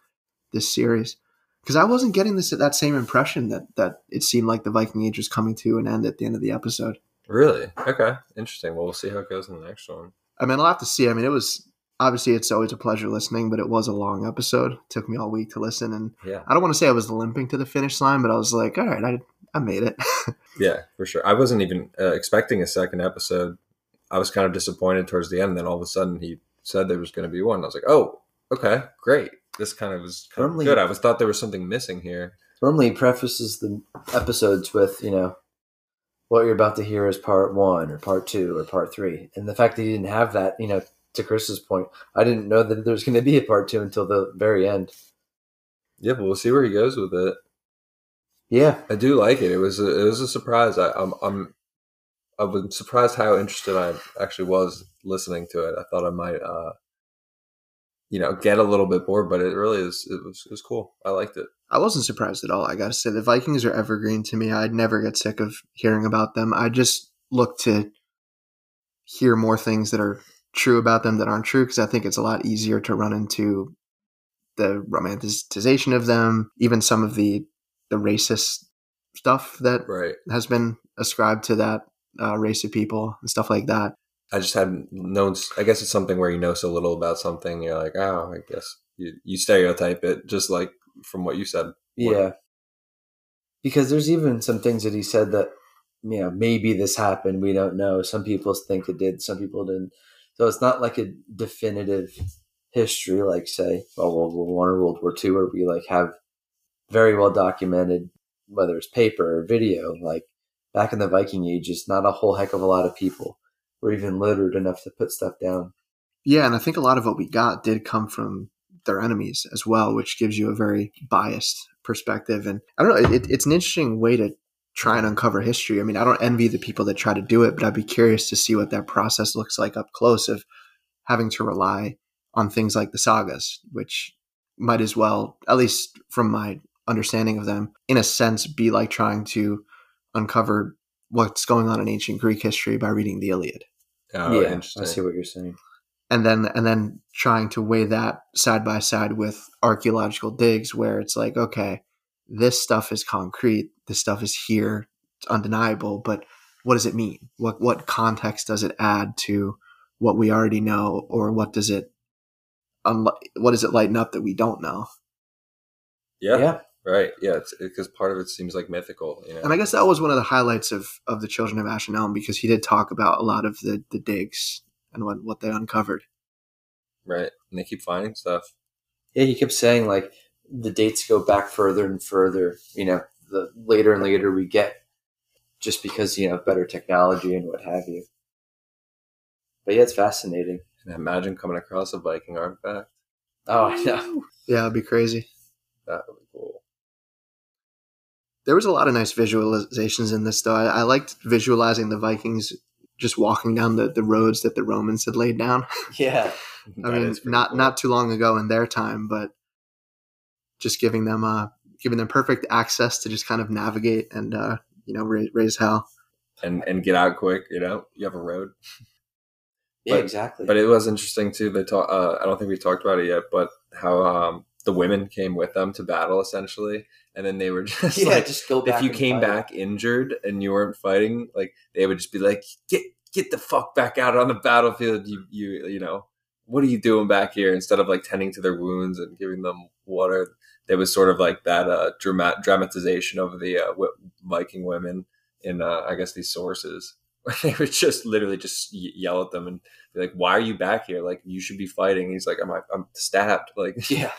this series. Because I wasn't getting this that same impression that that it seemed like the Viking Age was coming to an end at the end of the episode. really okay, interesting. Well, we'll see how it goes in the next one. I mean, I'll have to see. I mean, it was obviously it's always a pleasure listening, but it was a long episode. It took me all week to listen, and Yeah, I don't want to say I was limping to the finish line, but I was like, all right, I I made it. yeah, for sure. I wasn't even uh, expecting a second episode. I was kind of disappointed towards the end. Then all of a sudden, he said there was going to be one. I was like, oh, okay, great. This kind of was kind of Firmly- good. I was thought there was something missing here. Normally, he prefaces the episodes with, you know, what you're about to hear is part one or part two or part three. And the fact that he didn't have that, you know, to Chris's point, I didn't know that there was going to be a part two until the very end. Yeah, but we'll see where he goes with it. Yeah. I do like it. It was a, it was a surprise. I, I'm I'm I was surprised how interested I actually was listening to it. I thought I might, uh, you know, get a little bit bored, but it really is. It was it was cool. I liked it. I wasn't surprised at all. I gotta say, the Vikings are evergreen to me. I'd never get sick of hearing about them. I just look to hear more things that are true about them that aren't true because I think it's a lot easier to run into the romanticization of them, even some of the the racist stuff that Right. has been ascribed to that uh, race of people and stuff like that. I just hadn't known. I guess it's something where you know so little about something. You're like, oh, I guess you you stereotype it just like from what you said. Yeah. Because there's even some things that he said that, you know, maybe this happened. We don't know. Some people think it did, some people didn't. So it's not like a definitive history, like, say, well, World War One or World War Two, where we like have very well documented, whether it's paper or video. Like back in the Viking Age, ages, not a whole heck of a lot of people were even literate enough to put stuff down. Yeah, and I think a lot of what we got did come from their enemies as well, which gives you a very biased perspective. And I don't know, it, it's an interesting way to try and uncover history. I mean, I don't envy the people that try to do it, but I'd be curious to see what that process looks like up close of having to rely on things like the sagas, which might as well, at least from my understanding of them, in a sense, be like trying to uncover what's going on in ancient Greek history by reading the Iliad Oh, yeah, interesting. I see what you're saying. and then and then trying to weigh that side by side with archaeological digs where it's like okay this stuff is concrete this stuff is here it's undeniable but what does it mean what what context does it add to what we already know or what does it unli- what does it lighten up that we don't know Yeah, yeah. Right. Yeah. It's because part of it seems like mythical. You know. And I guess that was one of the highlights of, of the Children of Ash and Elm because he did talk about a lot of the, the digs and what, what they uncovered. right. And they keep finding stuff. Yeah, he kept saying like the dates go back further and further. You know, the later and later we get, just because you know better technology and what have you. But yeah, it's fascinating. And imagine coming across a Viking artifact. Oh, I know. Yeah, it'd be crazy. That would be cool. There was a lot of nice visualizations in this, though. I, I liked visualizing the Vikings just walking down the, the roads that the Romans had laid down. Yeah, I mean, not cool. not too long ago in their time, but just giving them uh giving them perfect access to just kind of navigate and uh you know raise, raise hell. and and get out quick. You know, you have a road. yeah, But- exactly. But it was interesting too. They talk. Uh, I don't think we talked about it yet, but how um, the women came with them to battle essentially, and then they were just yeah, like, just go back. if you came fight. back injured and you weren't fighting, like they would just be like, get get the fuck back out on the battlefield. You you you know what are you doing back here? Instead of like tending to their wounds and giving them water, there was sort of like that uh, drama- dramatization of the uh, Viking women in uh, I guess these sources. They would just literally just yell at them and be like, "Why are you back here? Like you should be fighting." He's like, "I'm I'm stabbed." Like yeah,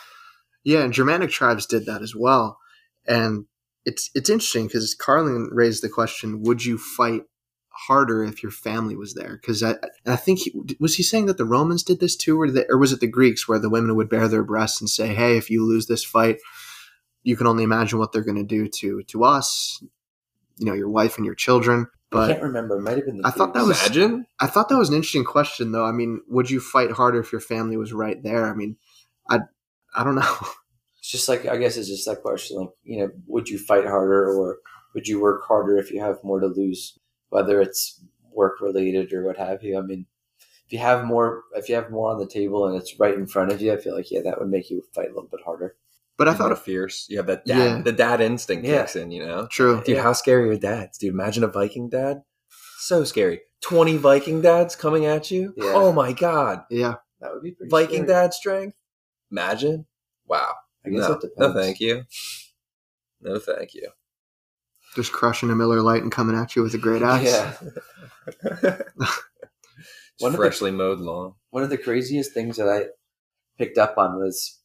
Yeah, and Germanic tribes did that as well. And it's it's interesting because Carlin raised the question: Would you fight harder if your family was there? Because I I think he, was he saying that the Romans did this too, or, the, or was it the Greeks where the women would bare their breasts and say, "Hey, if you lose this fight, you can only imagine what they're going to do to to us, you know, your wife and your children." I But can't remember. It might have been. The I thought that was- imagine. I thought that was an interesting question, though. I mean, would you fight harder if your family was right there? I mean, I I don't know. It's just like I guess it's just that question. Like you know, would you fight harder or would you work harder if you have more to lose? Whether it's work related or what have you. I mean, if you have more, if you have more on the table and it's right in front of you, I feel like yeah, that would make you fight a little bit harder. But I thought of fierce. You have that dad, Yeah. the dad instinct Yeah. kicks in. You know. true. Dude, Yeah. how scary are dads? Dude, imagine a Viking dad. So scary. 20 Viking dads coming at you. Yeah. Oh my God. Yeah. That would be pretty Viking scary. dad strength. Imagine. Wow. I guess no, it depends. no, thank you. No, thank you. Just crushing a Miller Lite and coming at you with a great axe. Yeah. One of the- freshly mowed lawn. one of the craziest things that I picked up on was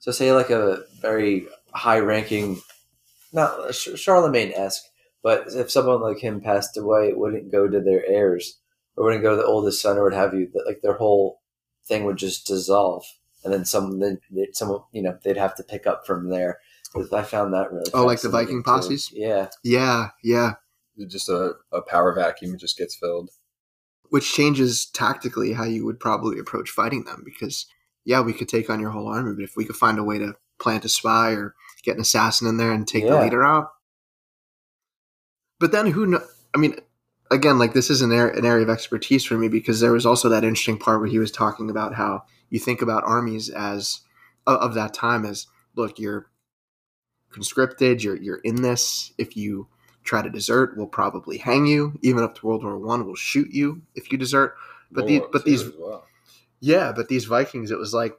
so say like a very high ranking, not Charlemagne esque, but if someone like him passed away, it wouldn't go to their heirs or wouldn't go to the oldest son or what have you. That like their whole thing would just dissolve, and then some then they- some you know they'd have to pick up from there. I found that really. Oh, like the Viking too. posses? Yeah, Yeah, yeah. Just a, a power vacuum just gets filled. Which changes tactically how you would probably approach fighting them because, yeah, we could take on your whole army, but if we could find a way to plant a spy or get an assassin in there and take the leader out. But then who know? I mean, again, like this is an, an area of expertise for me because there was also that interesting part where he was talking about how you think about armies as of, of that time as look, you're conscripted, you're you're in this. If you try to desert, we'll probably hang you. Even up to World War One, we'll shoot you if you desert. But World the- War but these- well. Yeah, but these Vikings, it was like,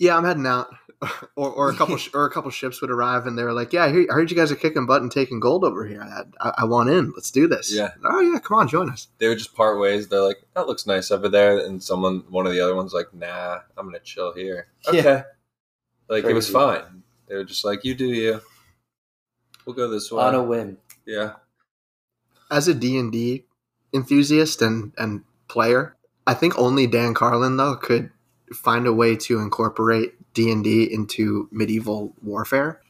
yeah, I'm heading out, or, or a couple or a couple ships would arrive, and they were like, yeah, I, hear, I heard you guys are kicking butt and taking gold over here. I, I, I want in. Let's do this. Yeah. Oh yeah, come on, join us. They would just part ways. They're like, that looks nice over there. And someone, one of the other ones, like, nah, I'm going to chill here. Yeah. Okay. Like, it was fine. They were just like, you do you. We'll go this way. on a whim. yeah. As a D and D enthusiast and and player, I think only Dan Carlin though could find a way to incorporate D and D into medieval warfare.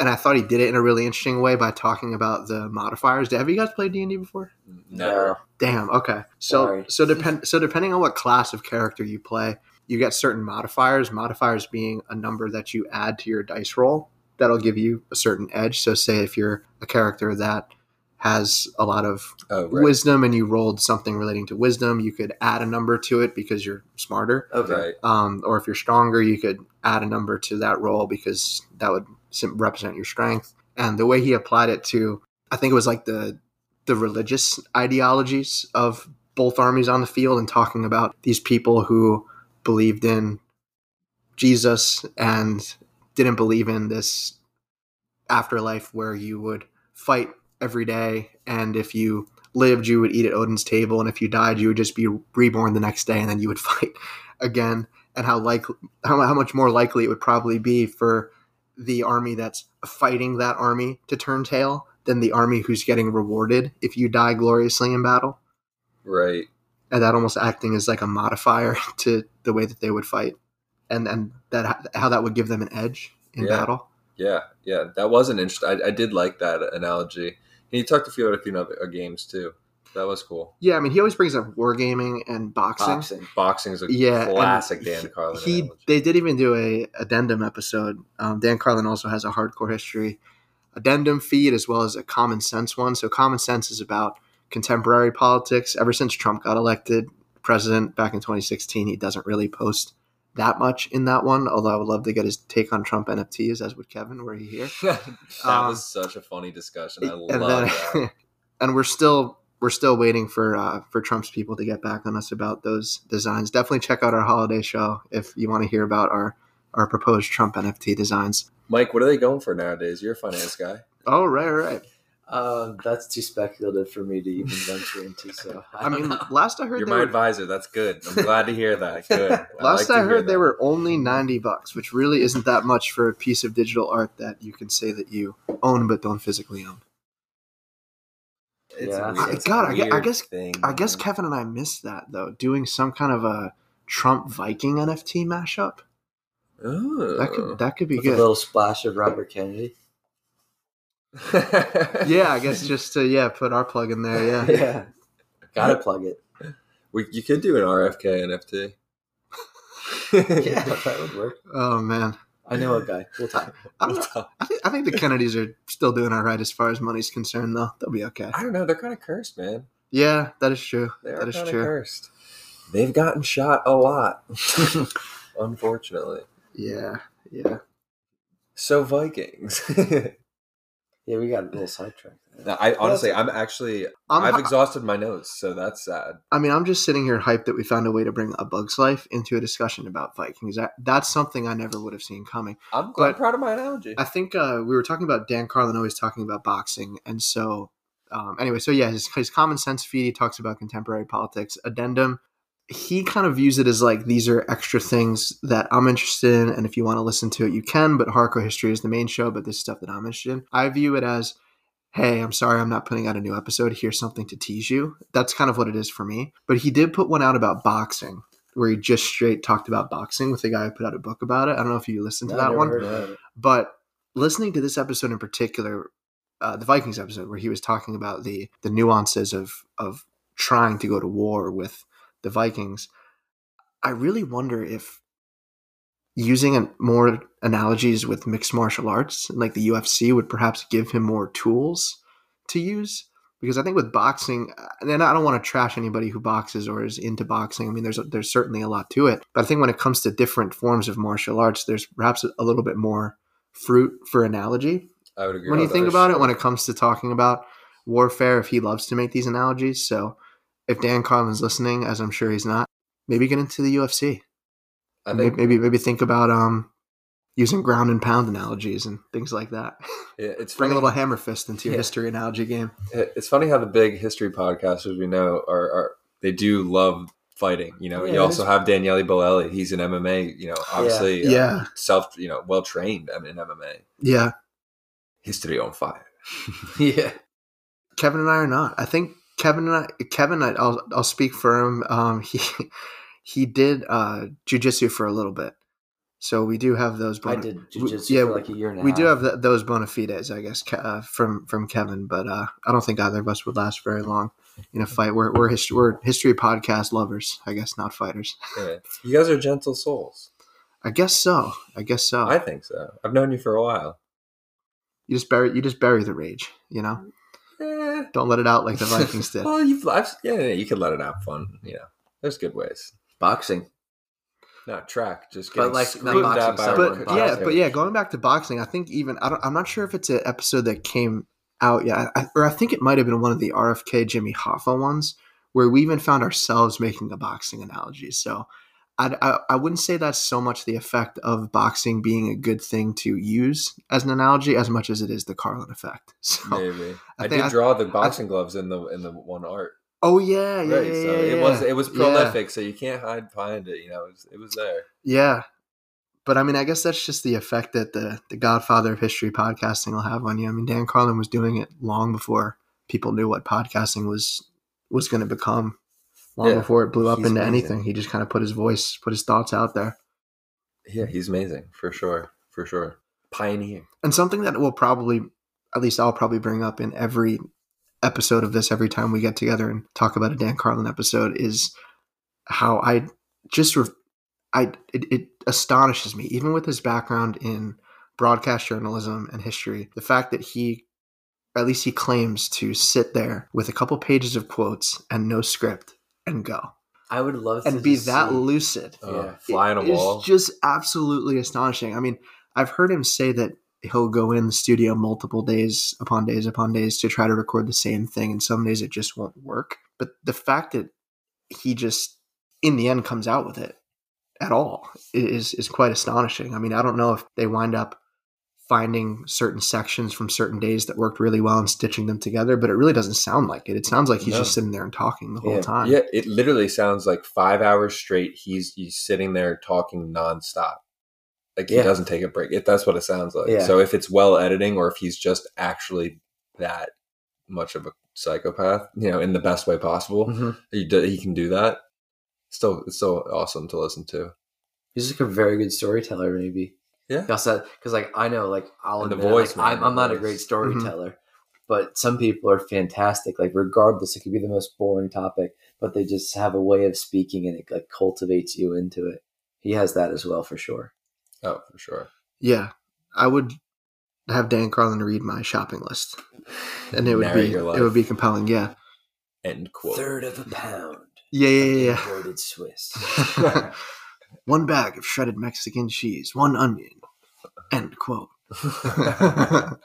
And I thought he did it in a really interesting way by talking about the modifiers. Have you guys played D and D before? No. Damn. Okay. So Sorry. so depend so depending on what class of character you play, you get certain modifiers. Modifiers being a number that you add to your dice roll that'll give you a certain edge. So say if you're a character that has a lot of Oh, right. wisdom and you rolled something relating to wisdom, you could add a number to it because you're smarter. Okay. Um, or if you're stronger, you could add a number to that roll because that would sim- represent your strength. And the way he applied it to, I think it was like the the religious ideologies of both armies on the field, and talking about these people who believed in Jesus and didn't believe in this afterlife where you would fight every day, and if you lived, you would eat at Odin's table, and if you died, you would just be reborn the next day, and then you would fight again. And how like how, how much more likely it would probably be for the army that's fighting that army to turn tail than the army who's getting rewarded if you die gloriously in battle. Right. And that almost acting as like a modifier to the way that they would fight, and and that how that would give them an edge in Yeah. battle. Yeah, yeah, that was an interesting. I, I did like that analogy. And he talked a few other few other games too. That was cool. Yeah, I mean, he always brings up wargaming and boxing. Boxing. Boxing is a Yeah, classic Dan Carlin. He they did even do a addendum episode. Um, Dan Carlin also has a hardcore history addendum feed as well as a common sense one. So common sense is about contemporary politics. Ever since Trump got elected president back in 2016, he doesn't really post that much in that one. Although I would love to get his take on Trump NFTs, as would Kevin, were he here. that Um, was such a funny discussion. I and love then that. and we're still we're still waiting for uh, for Trump's people to get back on us about those designs. Definitely check out our holiday show if you want to hear about our our proposed Trump NFT designs. Mike, what are they going for nowadays? You're a finance guy. Oh right, right. Um, that's too speculative for me to even venture into. So I mean, know. last I heard You're my were, advisor. That's good. I'm glad to hear that. Good. last like I heard they were only ninety bucks, which really isn't that much for a piece of digital art that you can say that you own but don't physically own. It's Yeah. a I- weird- it's God, I I guess- thing, I guess. Kevin and I missed that though, doing some kind of a Trump Viking NFT mashup. Oh. That could that could be With a little splash of Robert Kennedy. Yeah, I guess just to yeah put our plug in there. Yeah. yeah, gotta plug it. we, you could do an RFK NFT. Yeah, that would work. Oh man, I know a guy. We'll talk. I don't know. I think, I think the Kennedys are still doing all right as far as money's concerned, though. They'll be okay. I don't know. They're kind of cursed, man. Yeah, that is true. They are That is kind of true. cursed. They've gotten shot a lot, unfortunately. Yeah, yeah. So Vikings. Yeah, we got a little sidetracked. I honestly, I'm actually, I'm, I've exhausted my notes, so that's sad. I mean, I'm just sitting here hyped that we found a way to bring a Bug's Life into a discussion about Vikings. That, that's something I never would have seen coming. I'm, I'm proud of my analogy. I think uh, we were talking about Dan Carlin always talking about boxing, and so um, anyway, so yeah, his, his common sense feed he talks about contemporary politics. Addendum, he kind of views it as like these are extra things that I'm interested in, and if you want to listen to it, you can. But hardcore history is the main show, but this stuff that I'm interested in. I view it as, hey, I'm sorry, I'm not putting out a new episode. Here's something to tease you. That's kind of what it is for me. But he did put one out about boxing. Where he just straight talked about boxing with the guy who put out a book about it. I don't know if you listened to No, that one. heard of it. But listening to this episode in particular, uh, the Vikings episode, where he was talking about the the nuances of of trying to go to war with the Vikings, I really wonder if using an, more analogies with mixed martial arts, like the UFC, would perhaps give him more tools to use. Because I think with boxing, uh, and I don't want to trash anybody who boxes or is into boxing. I mean, there's there's certainly a lot to it, but I think when it comes to different forms of martial arts, there's perhaps a little bit more fruit for analogy I would agree. when you think about it when it comes to talking about warfare if he loves to make these analogies so if dan carlin's listening as i'm sure he's not maybe get into the ufc I maybe, think maybe maybe think about um using ground and pound analogies and things like that yeah, it's bring funny. a little hammer fist into your Yeah. history analogy game It's funny how the big history podcasters we know are, are they do love fighting. You know, Yeah, you also have Daniele Bolelli. He's an MMA. You know, obviously, uh, Yeah. self. You know, well trained in MMA. yeah History on fire. Yeah, kevin and i are not i think kevin and i kevin I, i'll i'll speak for him um he he did uh jujitsu for a little bit so we do have those I did we- jujitsu yeah, for like a year and a we half. do have th those bona fides, I guess, uh, from from Kevin, but uh, I don't think either of us would last very long in a fight. We're we're, hist- we're history podcast lovers, I guess, not fighters. Yeah. You guys are gentle souls. I guess so. I guess so. I think so. I've known you for a while. you just bury you just bury the rage, you know. Eh. Don't let it out like the Vikings did. Well, you've I've, yeah, yeah, you can let it out fun. You know, there's good ways. boxing. Not track, just But, like, screamed not at boxing, by sorry, but boxing. yeah, but yeah, going back to boxing, I think even I don't, I'm not sure if it's an episode that came out yet, I, or I think it might have been one of the RFK Jimmy Hoffa ones where we even found ourselves making a boxing analogy. So I, I, I wouldn't say that's so much the effect of boxing being a good thing to use as an analogy as much as it is the Carlin effect. So, Maybe I I, did draw the boxing gloves in the in the one art. oh yeah, yeah, right. yeah, so yeah, it yeah. was it was Yeah. prolific, so you can't hide behind it. You know, it was, it was there. Yeah. But I mean, I guess that's just the effect that the, the Godfather of history podcasting will have on you. I mean, Dan Carlin was doing it long before people knew what podcasting was was going to become. Long Yeah, before it blew up into amazing. anything, he just kind of put his voice, put his thoughts out there. Yeah, he's amazing for sure, for sure. Pioneer. And something that we'll probably, at least I'll probably bring up in every episode of this every time we get together and talk about a Dan Carlin episode is how I just, re- I it, it astonishes me, even with his background in broadcast journalism and history, the fact that he, at least he claims to sit there with a couple pages of quotes and no script and go I would love to and be that see- lucid. Uh, Yeah. fly on a It is wall. just absolutely astonishing. I mean, I've heard him say that he'll go in the studio multiple days upon days upon days to try to record the same thing, and some days it just won't work. But the fact that he just, in the end, comes out with it at all is is quite astonishing. I mean, I don't know if they wind up finding certain sections from certain days that worked really well and stitching them together, but it really doesn't sound like it. It sounds like he's No. just sitting there and talking the whole Yeah. time. Yeah, it literally sounds like five hours straight. He's he's sitting there talking nonstop. Like he Yeah. doesn't take a break. It, that's what it sounds like. Yeah. So if it's well editing, or if he's just actually that much of a psychopath, you know, in the best way possible, Mhm. he he can do that. Still, it's so awesome to listen to. He's like a very good storyteller, maybe. Yeah. Also, because like I know, like I'll And the admit, voice, like, I'm, I'm the not a great storyteller, mm-hmm. but some people are fantastic. Like regardless, it could be the most boring topic, but they just have a way of speaking, and it like cultivates you into it. He has that as well, for sure. Oh, for sure. Yeah, I would have Dan Carlin read my shopping list, and it would Narrate be it would be compelling. Yeah, End quote. Third of a pound. yeah, yeah, yeah. Imported Swiss. yeah. one bag of shredded Mexican cheese, one onion. End quote.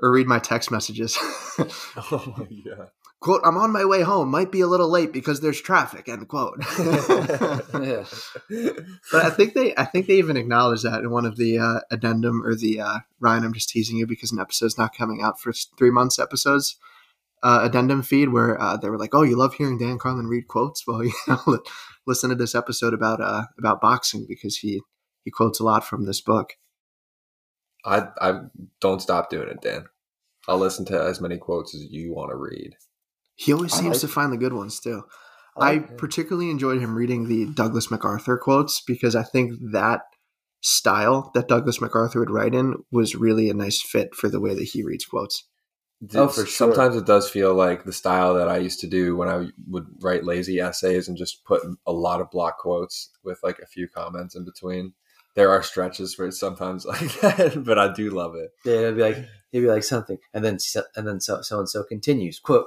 Or read my text messages. oh my god. quote: I'm on my way home. Might be a little late because there's traffic. End quote. yeah. But I think they, I think they even acknowledged that in one of the uh, addendum or the uh, Ryan. I'm just teasing you because an episode's not coming out for three months. Episodes uh, addendum feed where uh, they were like, "Oh, you love hearing Dan Carlin read quotes? Well, you know, listen to this episode about uh, about boxing because he he quotes a lot from this book." I I don't stop doing it, Dan. I'll listen to as many quotes as you want to read. He always seems like- to find the good ones too. I I like him. particularly enjoyed him reading the Douglas MacArthur quotes because I think that style that Douglas MacArthur would write in was really a nice fit for the way that he reads quotes. Oh, for sure. Sometimes it does feel like the style that I used to do when I would write lazy essays and just put a lot of block quotes with like a few comments in between. There are stretches where it's sometimes like that, but I do love it. Yeah, it'd be like he'd be like something, and then so, and then so so and so continues quote.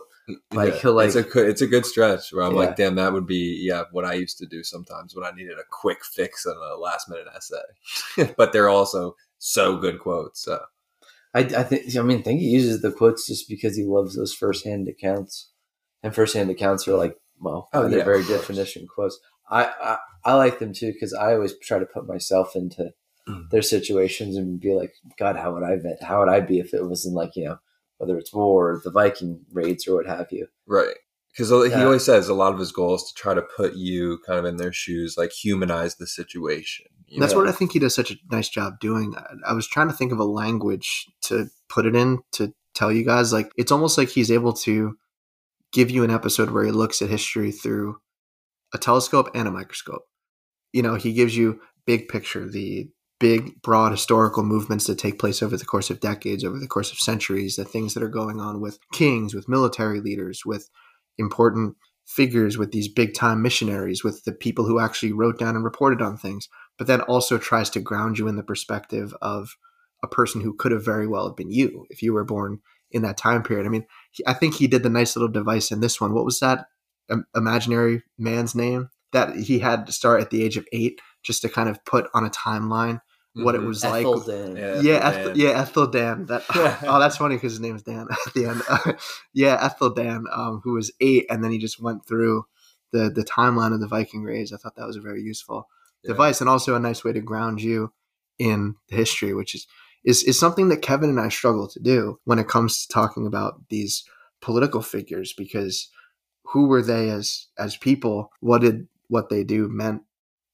Like, Yeah. he'll, like- it's a good, it's a good stretch where I'm Yeah. like, damn, that would be yeah what I used to do sometimes when I needed a quick fix on a last minute essay. but they're also so good quotes. So I, I think I mean I think he uses the quotes just because he loves those firsthand accounts, and firsthand accounts are like well, Oh, they're yeah, very definition quotes. I, I I like them too because I always try to put myself into Mm. their situations and be like, God, how would I be, how would I be if it was in like you know whether it's war or the Viking raids or what have you. Right. Because he Yeah. always says a lot of his goals to try to put you kind of in their shoes, like humanize the situation. That's know? what I think he does such a nice job doing. I- I was trying to think of a language to put it in to tell you guys. Like it's almost like he's able to give you an episode where he looks at history through a telescope and a microscope. You know, he gives you big picture, the big, broad historical movements that take place over the course of decades, over the course of centuries, the things that are going on with kings, with military leaders, with important figures, with these big time missionaries, with the people who actually wrote down and reported on things but then also tries to ground you in the perspective of a person who could have very well have been you if you were born in that time period. I mean, he, I think he did the nice little device in this one. What was that um, imaginary man's name that he had to start at the age of eight just to kind of put on a timeline what it Mhm. was like? Dan. Yeah. Yeah, Ethel Ethel, Dan. yeah, Ethel Dan. That oh, that's funny because his name is Dan at the end. yeah, Ethel Dan, um, who was eight, and then he just went through the the timeline of the Viking raids. I thought that was a very useful Yeah. device and also a nice way to ground you in the history, which is is is something that Kevin and I struggle to do when it comes to talking about these political figures because who were they as as people? What did what they do meant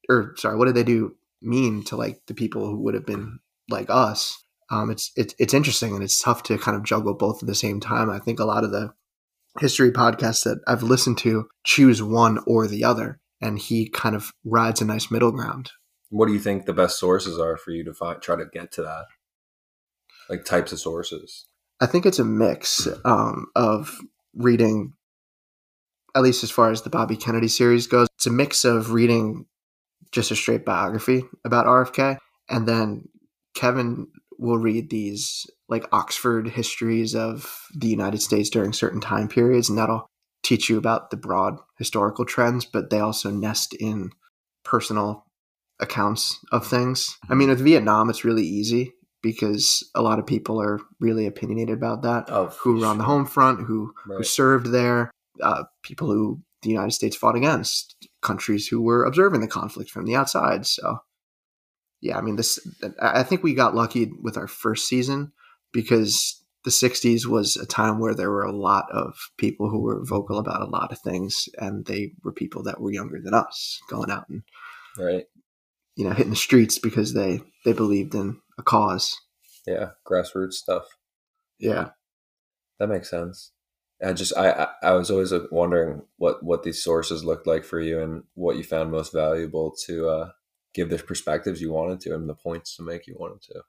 or sorry, what did they do mean to like the people who would have been like us? Um, it's it's it's interesting and it's tough to kind of juggle both at the same time. I think a lot of the history podcasts that I've listened to choose one or the other, and he kind of rides a nice middle ground. What do you think the best sources are for you to find, try to get to that? Like types of sources. I think it's a mix um, of reading, at least as far as the Bobby Kennedy series goes, it's a mix of reading just a straight biography about RFK, and then Kevin will read these like Oxford histories of the United States during certain time periods, and that'll teach you about the broad historical trends, but they also nest in personal accounts of things. I mean, with Vietnam, it's really easy because a lot of people are really opinionated about that. Oh, Who were on the home front, who who served there, uh, people who the United States fought against, countries who were observing the conflict from the outside. So, yeah, I mean, this. I think we got lucky with our first season because the '60s was a time where there were a lot of people who were vocal about a lot of things, and they were people that were younger than us, going out and Right. you know hitting the streets because they they believed in a cause. Yeah. Grassroots stuff. Yeah, That makes sense. I just I I, was always wondering what what these sources looked like for you and what you found most valuable to uh, give the perspectives you wanted to and the points to make you wanted to.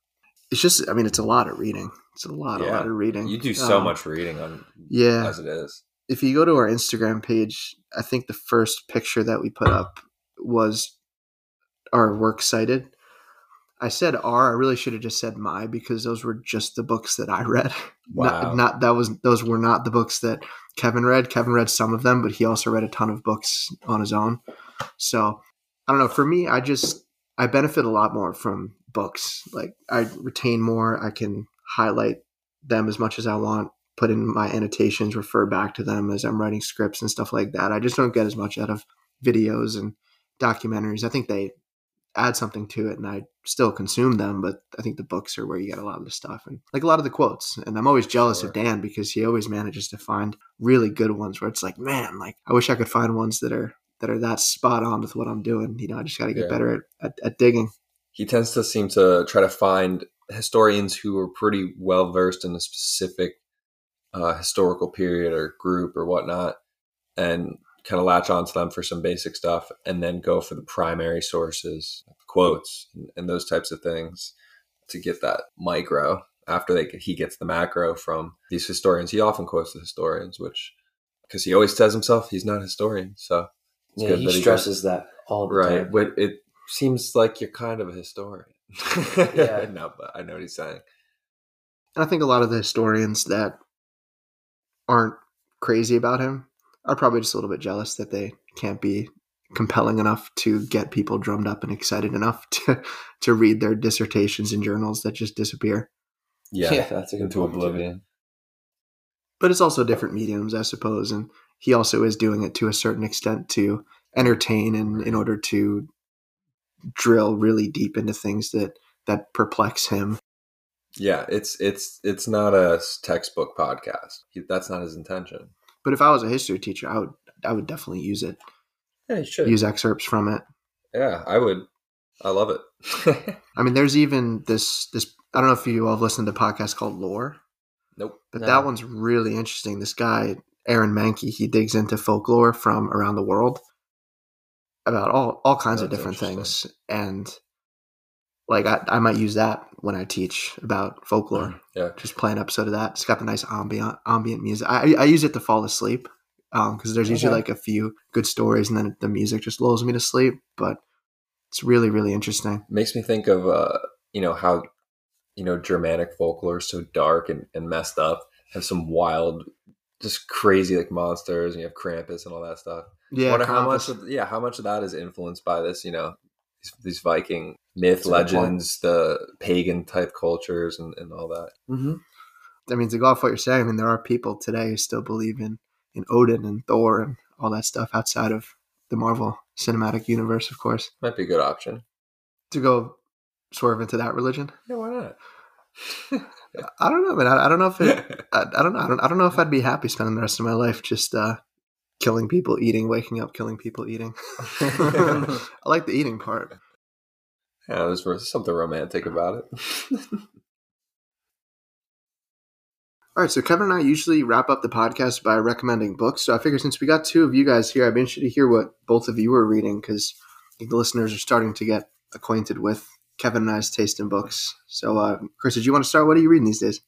it's just. I mean, it's a lot of reading. It's a lot, a lot of reading. You do so Um, much reading on Yeah, as it is. if you go to our Instagram page, I think the first picture that we put up was our works cited. I said our. I really should have just said my because those were just the books that I read. Wow. Not, not that was those were not the books that Kevin read. Kevin read some of them, but he also read a ton of books on his own. So I don't know. For me, I just I benefit a lot more from books. Like I retain more. I can highlight them as much as I want. Put in my annotations, refer back to them as I'm writing scripts and stuff like that. I just don't get as much out of videos and documentaries. I think they add something to it and I still consume them, but I think the books are where you get a lot of the stuff and like a lot of the quotes. And I'm always jealous of Dan because he always manages to find really good ones where it's like, man, like I wish I could find ones that are that are that spot on with what I'm doing. You know, I just got to get Yeah. better at, at, at digging. he tends to seem to try to find historians who are pretty well versed in a specific uh, historical period or group or whatnot, and kind of latch onto them for some basic stuff, and then go for the primary sources, quotes, and, and those types of things to get that micro. After they he gets the macro from these historians, he often quotes the historians, which because he always says himself he's not a historian, so it's Yeah, good he that he stresses that all the right time. but it seems like you're kind of a historian Yeah. no but i know what he's saying And I think a lot of the historians that aren't crazy about him are probably just a little bit jealous that they can't be compelling enough to get people drummed up and excited enough to to read their dissertations and journals that just disappear. yeah, that's a good into point, too. oblivion But it's also different mediums, I suppose, and he also is doing it to a certain extent to entertain and in order to drill really deep into things that that perplex him. yeah it's it's it's not a textbook podcast he, that's not his intention But if I was a history teacher, I would I would definitely use it. yeah you should Use excerpts from it. yeah i would i love it I mean, there's even this this. I don't know if you all have listened to a podcast called Lore, nope but No. that one's really interesting. This guy Aaron Mahnke, he digs into folklore from around the world about all all kinds of different things, and like I, I might use that when I teach about folklore. yeah Just play an episode of that. It's got the nice ambient ambient music. I I use it to fall asleep because there's usually Okay. like a few good stories, and then the music just lulls me to sleep. But it's really really interesting. makes me think of uh you know how you know germanic folklore is so dark and, and messed up have some wild just crazy like monsters and you have krampus and all that stuff Yeah, wonder how much of, yeah how much of that is influenced by this you know these, viking myth That's a good point. legends the pagan type cultures and, and all that Mm-hmm. I mean, to go off what you're saying, I mean, there are people today who still believe in in Odin and Thor and all that stuff outside of the Marvel Cinematic Universe, of course. Might be a good option. To go swerve into that religion. Yeah, why not? I don't know, man. I, I don't know if it. I, I don't know. I don't. I don't know if I'd be happy spending the rest of my life just uh, killing people, eating, waking up, killing people, eating. I like the eating part. Yeah, there's something romantic about it. All right, so Kevin and I usually wrap up the podcast by recommending books. So I figure since we got two of you guys here, I'd be interested to hear what both of you are reading because the listeners are starting to get acquainted with Kevin and I's taste in books. So, uh, Chris, did you want to start? What are you reading these days?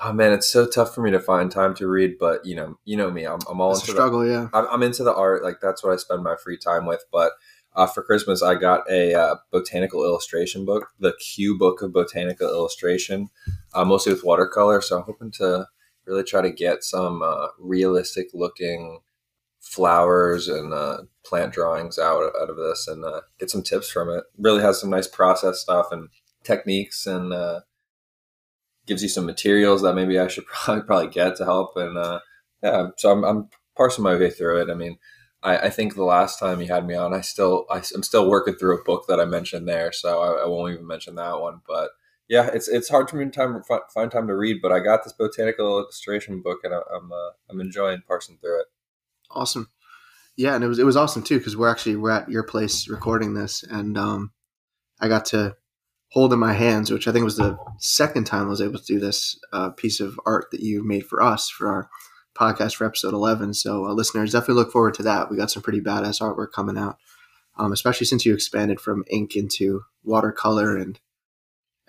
Oh man, it's so tough for me to find time to read. But you know, you know me, I'm, I'm all It's into struggle, the, yeah. I'm, I'm into the art. Like that's what I spend my free time with. But uh, for Christmas, I got a uh, botanical illustration book, the Kew Book of Botanical Illustration, uh, mostly with watercolor. So I'm hoping to really try to get some uh, realistic looking flowers and uh, plant drawings out out of this and uh, get some tips from it. Really has some nice process stuff and techniques and uh, gives you some materials that maybe I should probably probably get to help. And uh, yeah, so I'm, I'm parsing my way through it. I mean, I, I think the last time you had me on, I still I, am still working through a book that I mentioned there, so I, I won't even mention that one. But yeah, it's it's hard for me to time find time to read, but I got this botanical illustration book, and I, I'm uh, I'm enjoying parsing through it. Awesome. Yeah, and it was it was awesome too because we're actually we're at your place recording this, and um, I got to hold in my hands, which I think was the second time I was able to do this uh, piece of art that you made for us for our podcast for episode 11. So, uh, listeners, definitely look forward to that. We got some pretty badass artwork coming out, um, especially since you expanded from ink into watercolor and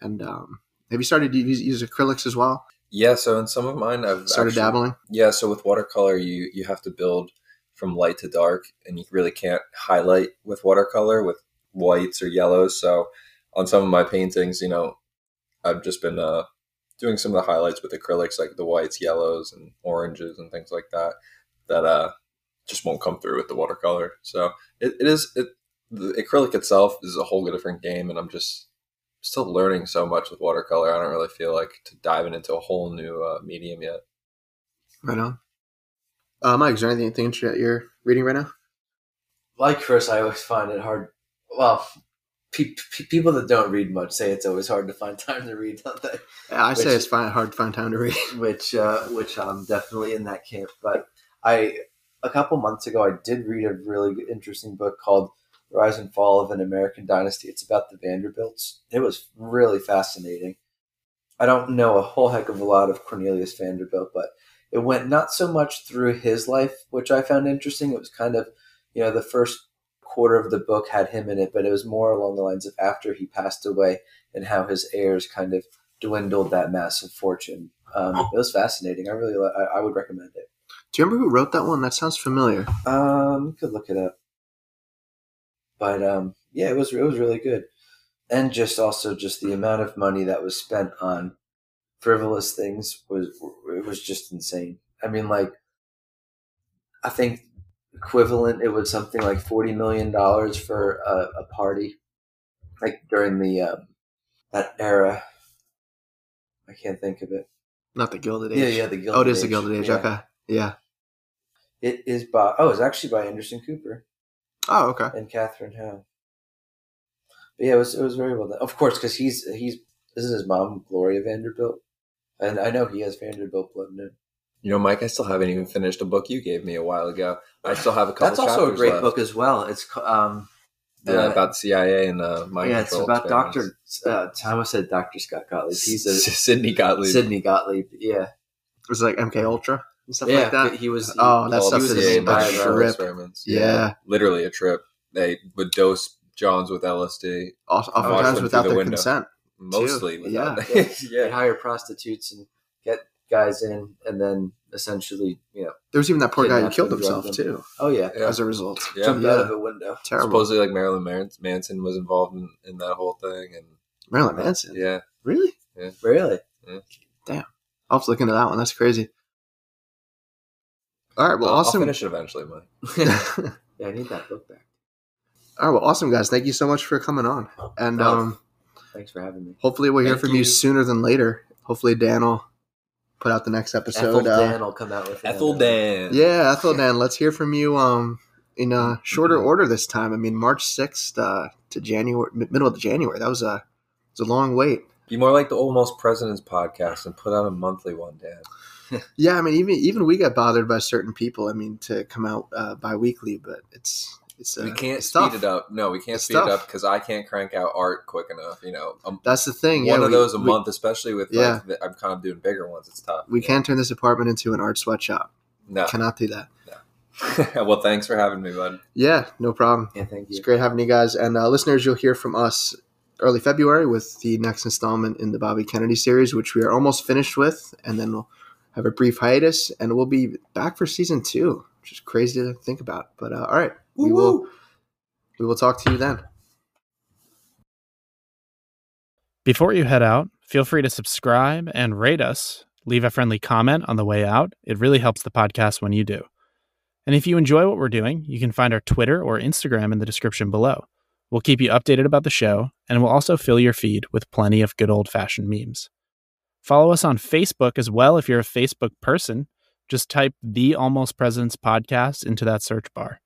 and um, have you started to use, use acrylics as well? Yeah, so in some of mine, I've Started actually- dabbling. Yeah, so with watercolor, you you have to build from light to dark, and you really can't highlight with watercolor with whites or yellows. So on some of my paintings, you know, I've just been uh, doing some of the highlights with acrylics, like the whites, yellows, and oranges, and things like that. That uh, just won't come through with the watercolor. So it, it is it the acrylic itself is a whole different game, and I'm just still learning so much with watercolor. I don't really feel like to diving into a whole new uh, medium yet. Right on. Uh, Mike, is there anything interesting that you're reading right now? like Chris, I always find it hard. Well, pe- pe- people that don't read much say it's always hard to find time to read, don't they? Yeah, I say it's fine, hard to find time to read. Which, uh, which I'm definitely in that camp. But I, a couple months ago, I did read a really interesting book called "Rise and Fall of an American Dynasty." It's about the Vanderbilts. It was really fascinating. I don't know a whole heck of a lot of Cornelius Vanderbilt, but it went not so much through his life, which I found interesting. It was kind of, you know, the first quarter of the book had him in it, but it was more along the lines of after he passed away and how his heirs kind of dwindled that massive fortune. Um, it was fascinating. I really, I, I would recommend it. Do you remember who wrote that one? That sounds familiar. Um, you could look it up, but um, yeah, it was it was really good, and just also just the amount of money that was spent on frivolous things was it was just insane. I mean, like I think equivalent it was something like forty million dollars for a, a party, like during the um, that era. I can't think of it. Not the Gilded Age. Yeah, yeah, the Gilded Age. oh, it is the Gilded Age. Yeah. Okay. Yeah. It is by oh, it's actually by Anderson Cooper. Oh, okay. and Katherine Howe. But yeah, it was it was very well done. Of course, because he's he's this is his mom, Gloria Vanderbilt, and I know he has Vanderbilt blood in him. You know, Mike, I still haven't even finished a book you gave me a while ago. I still have a couple. That's also a great left. book as well. It's co- um, Yeah, uh, about CIA and uh, mind yeah, it's about Doctor. experiments. Uh, I almost said Doctor Scott Gottlieb. He's a Sidney Gottlieb. Sidney Gottlieb. Yeah, It was like MK Ultra and stuff yeah. like that. He was. Oh, that All stuff the was is CIA a mind bad control trip. experiments. Yeah. literally a trip. They would dose Johns with LSD, Oft- watched Oftentimes them without through the their window. consent. mostly. Yeah. without- They'd yeah. hire prostitutes and get guys in, and then essentially, you know, There was even that poor guy who killed himself them. too, oh yeah, Yeah. as a result. Yeah. jumped Yeah. out of a window. Terrible. Supposedly, like Marilyn Manson- was involved in, in that whole thing, and Marilyn Manson. yeah, Really? Really? Damn. I'll have to look into that one. That's crazy. All right. Well, I'll, I'll awesome. finish it eventually, Mike. Yeah, I need that book back. right. Well, awesome, guys. Thank you so much for coming on. And Oh. um, Thanks for having me. hopefully we'll hear Thank from you. you. sooner than later. Hopefully Dan will put out the next episode. Ethel uh, Dan will come out with it. Ethel Dan. Yeah, Ethel Dan, let's hear from you um, in uh, shorter order this time. I mean, March 6th uh, to January, middle of January. That was a, it was a long wait. Be more like the Almost Presidents podcast and put out a monthly one, Dan. Yeah, I mean, even even we got bothered by certain people. I mean, to come out uh, bi-weekly, but it's it's uh, we can't it's speed tough. it up. No, we can't It's speed it up because I can't crank out art quick enough. You know, um, That's the thing. one yeah, of we- those a we- month, especially with Yeah. like, the, I'm kind of doing bigger ones. It's tough. We can't turn this apartment into an art sweatshop. No. Cannot do that. well, thanks for having me, bud. Yeah, no problem. Yeah, thank you. It's great having you guys. And uh, listeners, you'll hear from us early February with the next installment in the Bobby Kennedy series, which we are almost finished with. And then we'll have a brief hiatus and we'll be back for season two, which is crazy to think about. But uh, all right, we will we will talk to you then. Before you head out, feel free to subscribe and rate us. Leave a friendly comment on the way out. It really helps the podcast when you do. And if you enjoy what we're doing, you can find our Twitter or Instagram in the description below. We'll keep you updated about the show, and we'll also fill your feed with plenty of good old fashioned memes. Follow us on Facebook as well if you're a Facebook person. Just type the Almost Presidents podcast into that search bar.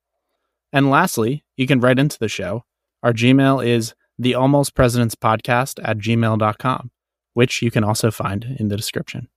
And lastly, you can write into the show. Our Gmail is the almost presidents podcast at gmail.com which you can also find in the description